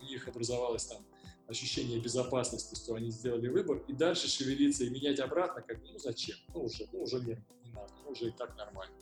у них образовалось там ощущение безопасности, что они сделали выбор, и дальше шевелиться и менять обратно, как ну зачем? Ну уже, ну уже нет надо, ну, уже и так нормально.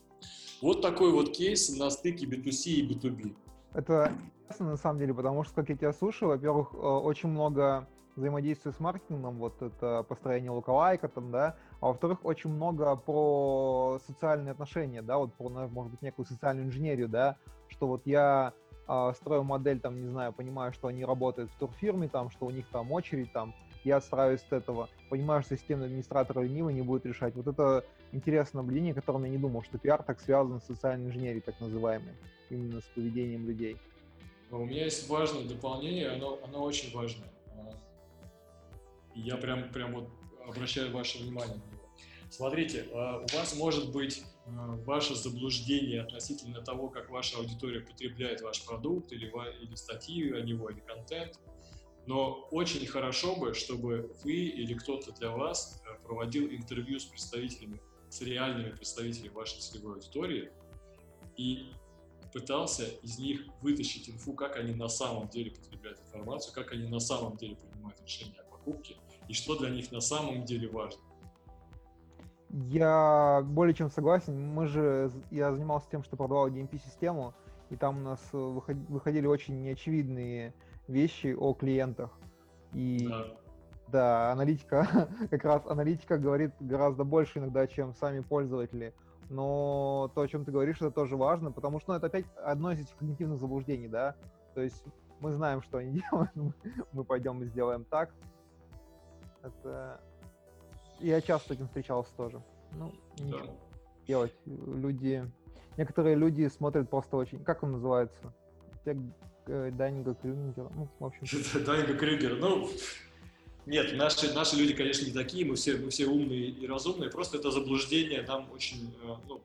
Вот такой вот кейс на стыке B2C и B2B. Это на самом деле, потому что, как я тебя слушаю, во-первых, э, очень много взаимодействия с маркетингом, вот это построение луковайка там, да, а во-вторых, очень много про социальные отношения, да, вот про, может быть, некую социальную инженерию, да, что вот я э, строю модель, там, не знаю, понимаю, что они работают в турфирме, там, что у них там очередь, там, я стараюсь от этого, понимаю, что системный администратор ленивый не будет решать. Вот это интересное наблюдение, о котором я не думал, что пиар так связан с социальной инженерией, так называемой, именно с поведением людей. У меня есть важное дополнение, оно, оно очень важное. Я прям, прям вот обращаю ваше внимание. Смотрите, а, у вас может быть а, ваше заблуждение относительно того, как ваша аудитория потребляет ваш продукт или, или статью о него, или контент – но очень хорошо бы, чтобы вы или кто-то для вас э, проводил интервью с представителями, с реальными представителями вашей целевой аудитории и пытался из них вытащить инфу, как они на самом деле потребляют информацию, как они на самом деле принимают решения о покупке и что для них на самом деле важно. Я более чем согласен. Мы же, я занимался тем, что продавал DMP-систему, и там у нас э, выходили очень неочевидные вещи о клиентах. И да. Да, аналитика, как раз аналитика говорит гораздо больше иногда, чем сами пользователи. Но то, о чем ты говоришь, это тоже важно, потому что ну, это опять одно из этих когнитивных заблуждений, да. То есть мы знаем, что они делают, мы пойдем и сделаем так. Это... Я часто с этим встречался тоже. Ну, ничего да. делать. Люди... Некоторые люди смотрят просто очень... Как он называется? Э, Данинга Крюгера. Ну, в общем. Данинга Крюгера. Ну, нет, наши, наши люди, конечно, не такие, мы все, мы все умные и разумные, просто это заблуждение, нам очень, э, ну,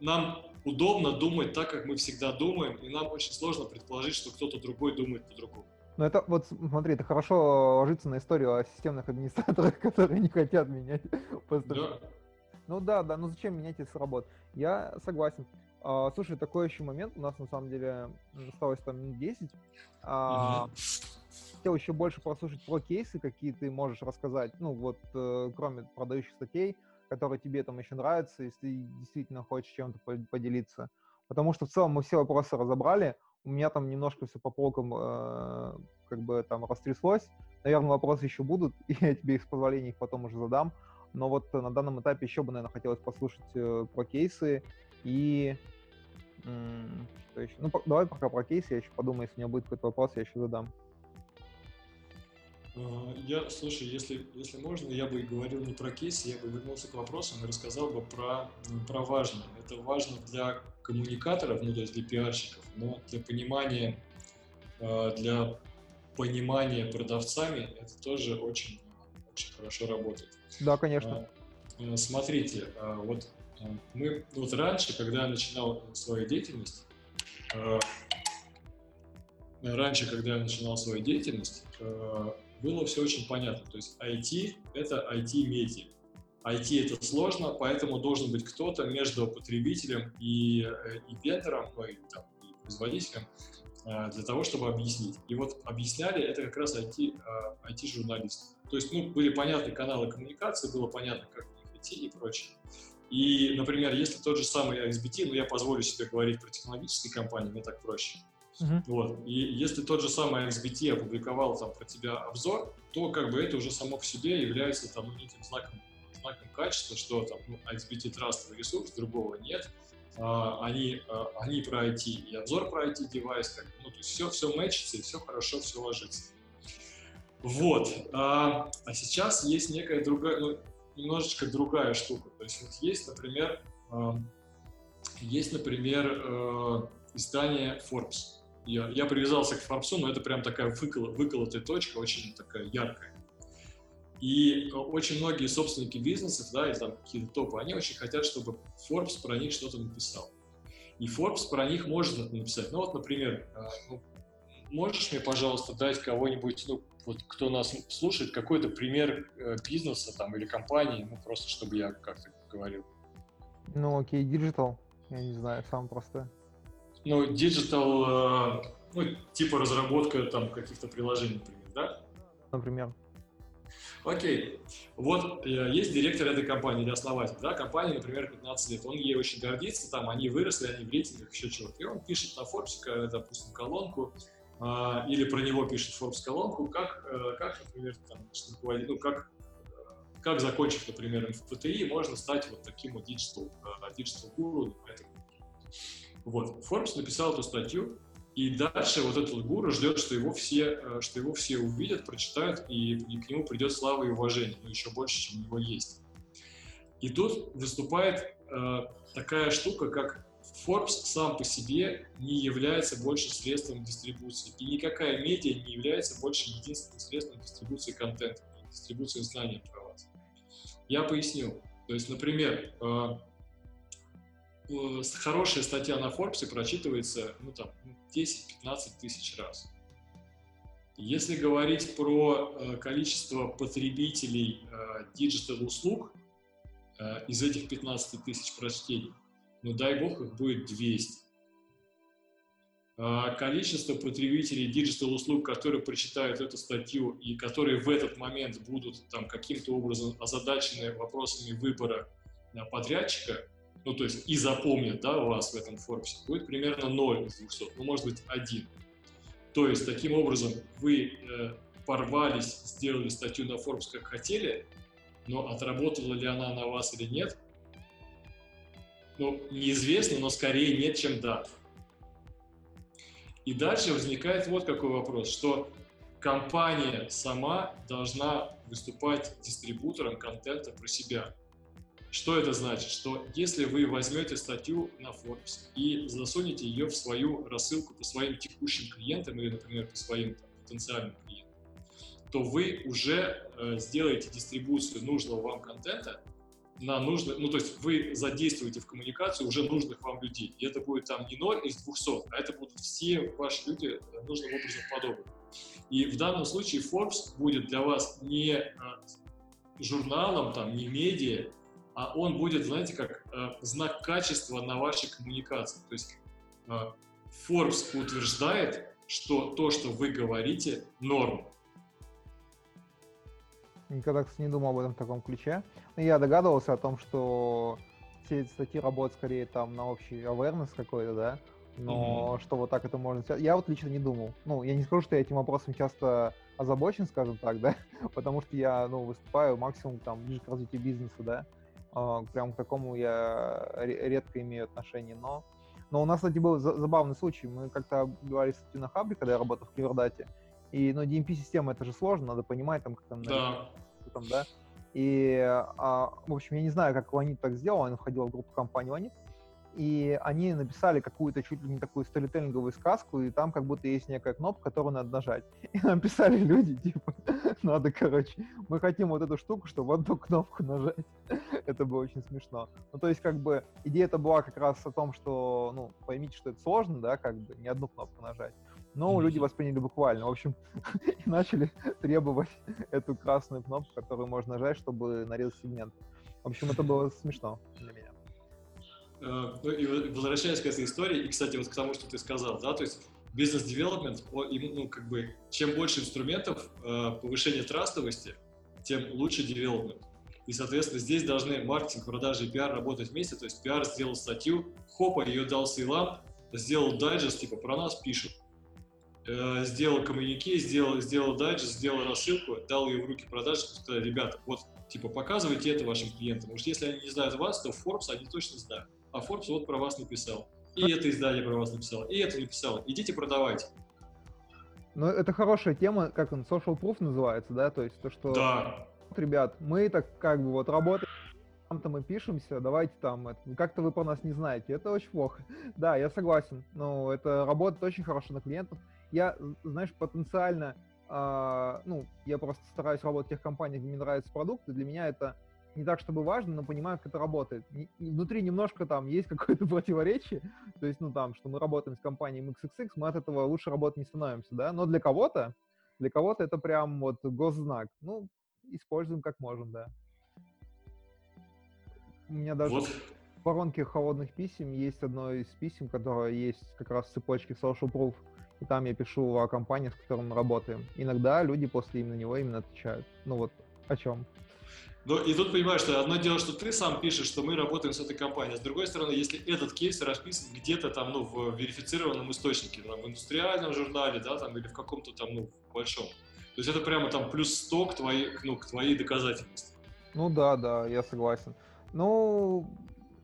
нам удобно думать так, как мы всегда думаем, и нам очень сложно предположить, что кто-то другой думает по-другому. Ну это вот, смотри, это хорошо ложится на историю о системных администраторах, которые не хотят менять Да. Ну да, да, ну зачем менять если работ? Я согласен. А, слушай, такой еще момент, у нас на самом деле осталось там минут 10. А, угу. Хотел еще больше послушать про кейсы, какие ты можешь рассказать, ну вот, э, кроме продающих статей, которые тебе там еще нравятся, если действительно хочешь чем-то поделиться. Потому что в целом мы все вопросы разобрали, у меня там немножко все по полкам э, как бы там растряслось. Наверное, вопросы еще будут, и я тебе их с позволения их потом уже задам. Но вот на данном этапе еще бы, наверное, хотелось послушать э, про кейсы и... что еще? Ну, давай пока про кейсы, я еще подумаю, если у меня будет какой-то вопрос, я еще задам. А, я, слушай, если, если можно, я бы говорил не про кейсы, я бы вернулся к вопросам и рассказал бы про, про важное. Это важно для коммуникаторов, ну, то есть для пиарщиков, но для понимания, а, для понимания продавцами это тоже очень, очень хорошо работает. Да, конечно. А, смотрите, вот мы вот раньше, когда я начинал свою деятельность, раньше, когда я начинал свою деятельность, было все очень понятно. То есть IT — это IT-медиа. IT — это сложно, поэтому должен быть кто-то между потребителем и, э, и вендором, и, там, и производителем, э, для того, чтобы объяснить. И вот объясняли это как раз IT, IT-журналисты. Э, То есть, ну, были понятны каналы коммуникации, было понятно, как их идти и прочее. И, например, если тот же самый XBT, ну, я позволю себе говорить про технологические компании, мне так проще, Uh-huh. Вот. И если тот же самый XBT опубликовал там про тебя обзор, то как бы это уже само по себе является там неким знаком, знаком качества, что там ну, XBT трастовый ресурс, другого нет. А, они, а, они про IT и обзор про IT девайс, как, ну, то есть все, все мэчится и все хорошо, все ложится. Вот. А, а сейчас есть некая другая, ну, немножечко другая штука. То есть вот есть, например, а, есть, например, э, издание Forbes я, я привязался к Форбсу, но это прям такая выкол, выколотая точка, очень такая яркая. И очень многие собственники бизнесов, да, и там какие-то топы, они очень хотят, чтобы Forbes про них что-то написал. И Forbes про них может это написать. Ну вот, например, а, ну, можешь мне, пожалуйста, дать кого-нибудь, ну, вот кто нас слушает, какой-то пример э, бизнеса там или компании, ну, просто чтобы я как-то говорил. Ну, окей, Digital, я не знаю, самое простое ну, digital, э, ну, типа разработка там каких-то приложений, например, да? Например. Окей. Вот э, есть директор этой компании или основатель, да, компания, например, 15 лет, он ей очень гордится, там, они выросли, они в рейтингах, еще чего-то. И он пишет на Forbes, допустим, колонку, или про него пишет Forbes колонку, как, э, как например, там, ну, как, как закончив, например, МФТИ, можно стать вот таким вот digital, digital guru, поэтому вот, Forbes написал эту статью, и дальше вот этот гуру ждет, что его все, э, что его все увидят, прочитают, и, и к нему придет слава и уважение, но еще больше, чем у него есть. И тут выступает э, такая штука, как Forbes сам по себе не является больше средством дистрибуции, и никакая медиа не является больше единственным средством дистрибуции контента, дистрибуции знаний про вас. Я поясню. То есть, например, Э, хорошая статья на Forbes прочитывается ну, там, 10-15 тысяч раз. Если говорить про э, количество потребителей э, digital услуг э, из этих 15 тысяч прочтений, ну дай бог их будет 200. Э, количество потребителей digital услуг, которые прочитают эту статью и которые в этот момент будут там каким-то образом озадачены вопросами выбора э, подрядчика, ну, то есть и запомнят, да, вас в этом Forbes, будет примерно 0 из 200, ну, может быть, 1. То есть, таким образом, вы э, порвались, сделали статью на Forbes как хотели, но отработала ли она на вас или нет, ну, неизвестно, но скорее нет, чем да. И дальше возникает вот какой вопрос, что компания сама должна выступать дистрибутором контента про себя. Что это значит? Что если вы возьмете статью на Forbes и засунете ее в свою рассылку по своим текущим клиентам или, например, по своим там, потенциальным клиентам, то вы уже э, сделаете дистрибуцию нужного вам контента на нужных, ну то есть вы задействуете в коммуникацию уже нужных вам людей. И это будет там не 0 из 200, а это будут все ваши люди э, нужным образом подобны. И в данном случае Forbes будет для вас не э, журналом, там, не медиа, а он будет, знаете, как э, знак качества на вашей коммуникации. То есть э, Forbes утверждает, что то, что вы говорите, норм. Никогда, кстати, не думал об этом в таком ключе. Но я догадывался о том, что все эти статьи работают скорее там на общий awareness какой-то, да, но mm-hmm. что вот так это можно сделать, я вот лично не думал. Ну, я не скажу, что я этим вопросом часто озабочен, скажем так, да, потому что я, ну, выступаю максимум там ближе к развитию бизнеса, да, прям к такому я редко имею отношение, но но у нас, кстати, был забавный случай. Мы как-то говорили с на Хабре, когда я работал в Кивердате. И, ну, DMP-система, это же сложно, надо понимать, там, как там, да. там, да. И, а, в общем, я не знаю, как Ванит так сделал, он входил в группу компании Ванит, и они написали какую-то чуть ли не такую сторителлинговую сказку, и там как будто есть некая кнопка, которую надо нажать. И написали люди, типа, надо, короче, мы хотим вот эту штуку, чтобы одну кнопку нажать. это было очень смешно. Ну, то есть, как бы, идея это была как раз о том, что, ну, поймите, что это сложно, да, как бы, не одну кнопку нажать. Но mm-hmm. люди восприняли буквально. В общем, и начали требовать эту красную кнопку, которую можно нажать, чтобы нарезать сегмент. В общем, это было смешно для меня. Э, и возвращаясь к этой истории, и, кстати, вот к тому, что ты сказал, да, то есть бизнес-девелопмент, ну, как бы, чем больше инструментов э, повышения трастовости, тем лучше девелопмент. И, соответственно, здесь должны маркетинг, продажи и пиар работать вместе. То есть пиар сделал статью, хопа, ее дал сейлам, сделал дайджест, типа, про нас пишут. Э, сделал коммунике, сделал, сделал дайджест, сделал рассылку, дал ее в руки продажи, сказал, ребята, вот, типа, показывайте это вашим клиентам. Что если они не знают вас, то Forbes они точно знают а Forbes вот про вас написал. И это издание про вас написало, и это написало. Идите продавайте. Ну, это хорошая тема, как он, social proof называется, да? То есть то, что... Да. Ребят, мы так как бы вот работаем, там-то мы пишемся, давайте там, как-то вы про нас не знаете, это очень плохо. Да, я согласен, но это работает очень хорошо на клиентов. Я, знаешь, потенциально, э, ну, я просто стараюсь работать в тех компаниях, где мне нравятся продукты, для меня это не так, чтобы важно, но понимаю, как это работает. И внутри немножко там есть какое-то противоречие, то есть, ну, там, что мы работаем с компанией XXX, мы от этого лучше работать не становимся, да, но для кого-то, для кого-то это прям вот госзнак. Ну, используем как можем, да. У меня даже вот. в воронке холодных писем есть одно из писем, которое есть как раз в цепочке Social Proof, и там я пишу о компании, с которой мы работаем. Иногда люди после именно него именно отвечают. Ну вот, о чем? Но и тут понимаешь, что одно дело, что ты сам пишешь, что мы работаем с этой компанией, с другой стороны, если этот кейс расписан где-то там, ну, в верифицированном источнике, там, в индустриальном журнале, да, там, или в каком-то там, ну, большом. То есть это прямо там плюс 100 к твоей, ну, к твоей доказательности. Ну да, да, я согласен. Ну,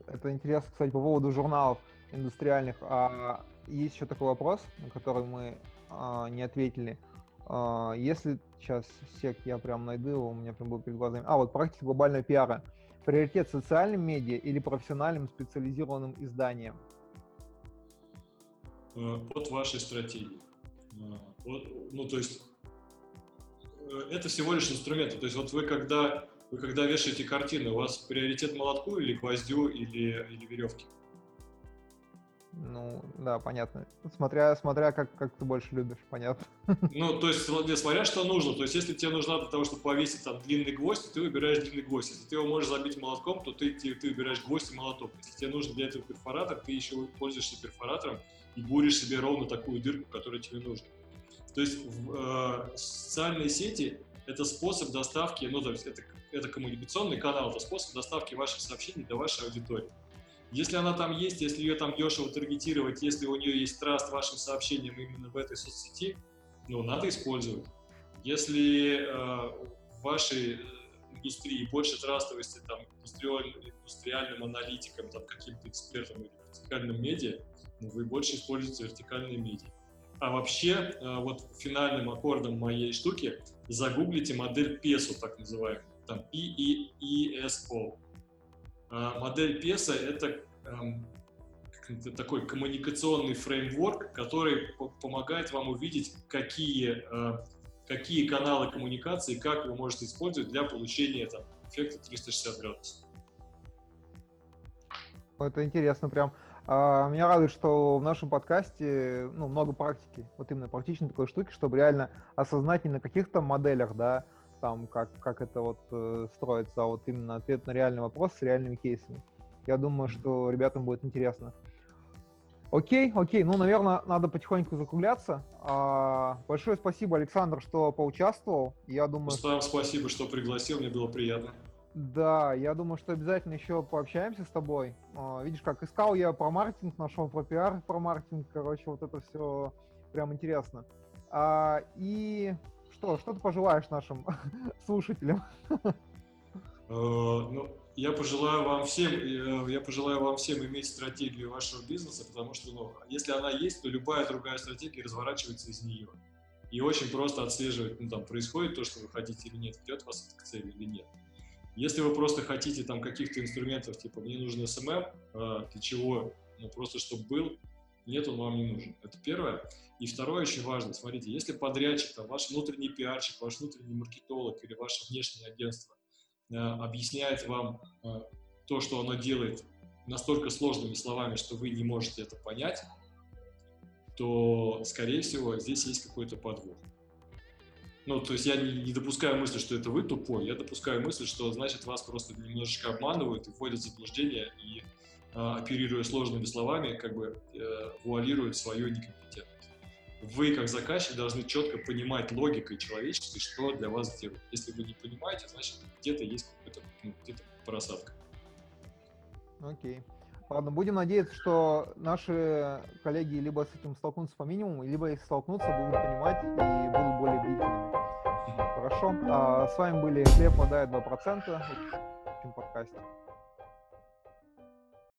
это интересно, кстати, по поводу журналов индустриальных. А есть еще такой вопрос, на который мы а, не ответили. А, если сейчас сек я прям найду его, у меня прям был перед глазами. А, вот практика глобального пиара. Приоритет социальным медиа или профессиональным специализированным изданиям? Э, от вашей стратегии. Э, ну, то есть, э, это всего лишь инструменты. То есть, вот вы когда, вы когда вешаете картины, у вас приоритет молотку или гвоздю или, или веревки? Ну, да, понятно. Смотря, смотря как, как ты больше любишь, понятно. Ну, то есть, смотря что нужно. То есть, если тебе нужно для того, чтобы повесить там длинный гвоздь, ты выбираешь длинный гвоздь. Если ты его можешь забить молотком, то ты, ты, ты выбираешь гвоздь и молоток. Если тебе нужно для этого перфоратор, ты еще пользуешься перфоратором и буришь себе ровно такую дырку, которая тебе нужна. То есть, в, э, социальные сети — это способ доставки, ну, то есть, это, это коммуникационный канал, это способ доставки ваших сообщений до вашей аудитории. Если она там есть, если ее там дешево таргетировать, если у нее есть траст вашим сообщениям именно в этой соцсети, ну, надо использовать. Если э, в вашей индустрии больше трастовости там, индустриальным аналитикам, там, каким-то экспертам или вертикальным медиа, ну, вы больше используете вертикальные медиа. А вообще, э, вот финальным аккордом моей штуки загуглите модель PESO, так называемую, там P-E-E-S-O. А, модель PESA — это эм, такой коммуникационный фреймворк, который помогает вам увидеть, какие, э, какие каналы коммуникации, как вы можете использовать для получения там, эффекта 360 градусов. Это интересно прям. А, меня радует, что в нашем подкасте ну, много практики, вот именно практичной такой штуки, чтобы реально осознать не на каких-то моделях, да, там, как, как это вот э, строится, а вот именно ответ на реальный вопрос с реальными кейсами. Я думаю, что ребятам будет интересно. Окей, окей, ну, наверное, надо потихоньку закругляться. А, большое спасибо, Александр, что поучаствовал. Я думаю... Рустам, спасибо, что пригласил, мне было приятно. Да, я думаю, что обязательно еще пообщаемся с тобой. А, видишь, как искал я про маркетинг, нашел про пиар, про маркетинг, короче, вот это все прям интересно. А, и что, что ты пожелаешь нашим слушателям? Э, ну, я пожелаю вам всем, э, я пожелаю вам всем иметь стратегию вашего бизнеса, потому что, ну, если она есть, то любая другая стратегия разворачивается из нее. И очень просто отслеживать, ну, там, происходит то, что вы хотите или нет, ведет вас к цели или нет. Если вы просто хотите там каких-то инструментов, типа, мне нужен SMM, э, для чего, ну, просто чтобы был, нет, он вам не нужен. Это первое. И второе, очень важно, смотрите, если подрядчик, там, ваш внутренний пиарщик, ваш внутренний маркетолог или ваше внешнее агентство Э, объясняет вам э, то, что оно делает настолько сложными словами, что вы не можете это понять, то, скорее всего, здесь есть какой-то подвох. Ну, то есть я не, допускаю мысли, что это вы тупой, я допускаю мысль, что, значит, вас просто немножечко обманывают и вводят в заблуждение и, оперируя сложными словами, как бы э, вуалируют свою некомпетентность вы, как заказчик, должны четко понимать логикой человеческой, что для вас делать. Если вы не понимаете, значит, где-то есть какая-то ну, где-то просадка. Окей. Ладно, будем надеяться, что наши коллеги либо с этим столкнутся по минимуму, либо если столкнутся, будут понимать и будут более бдительными. Хорошо. А с вами были Хлеб, вода и 2% в общем подкасте.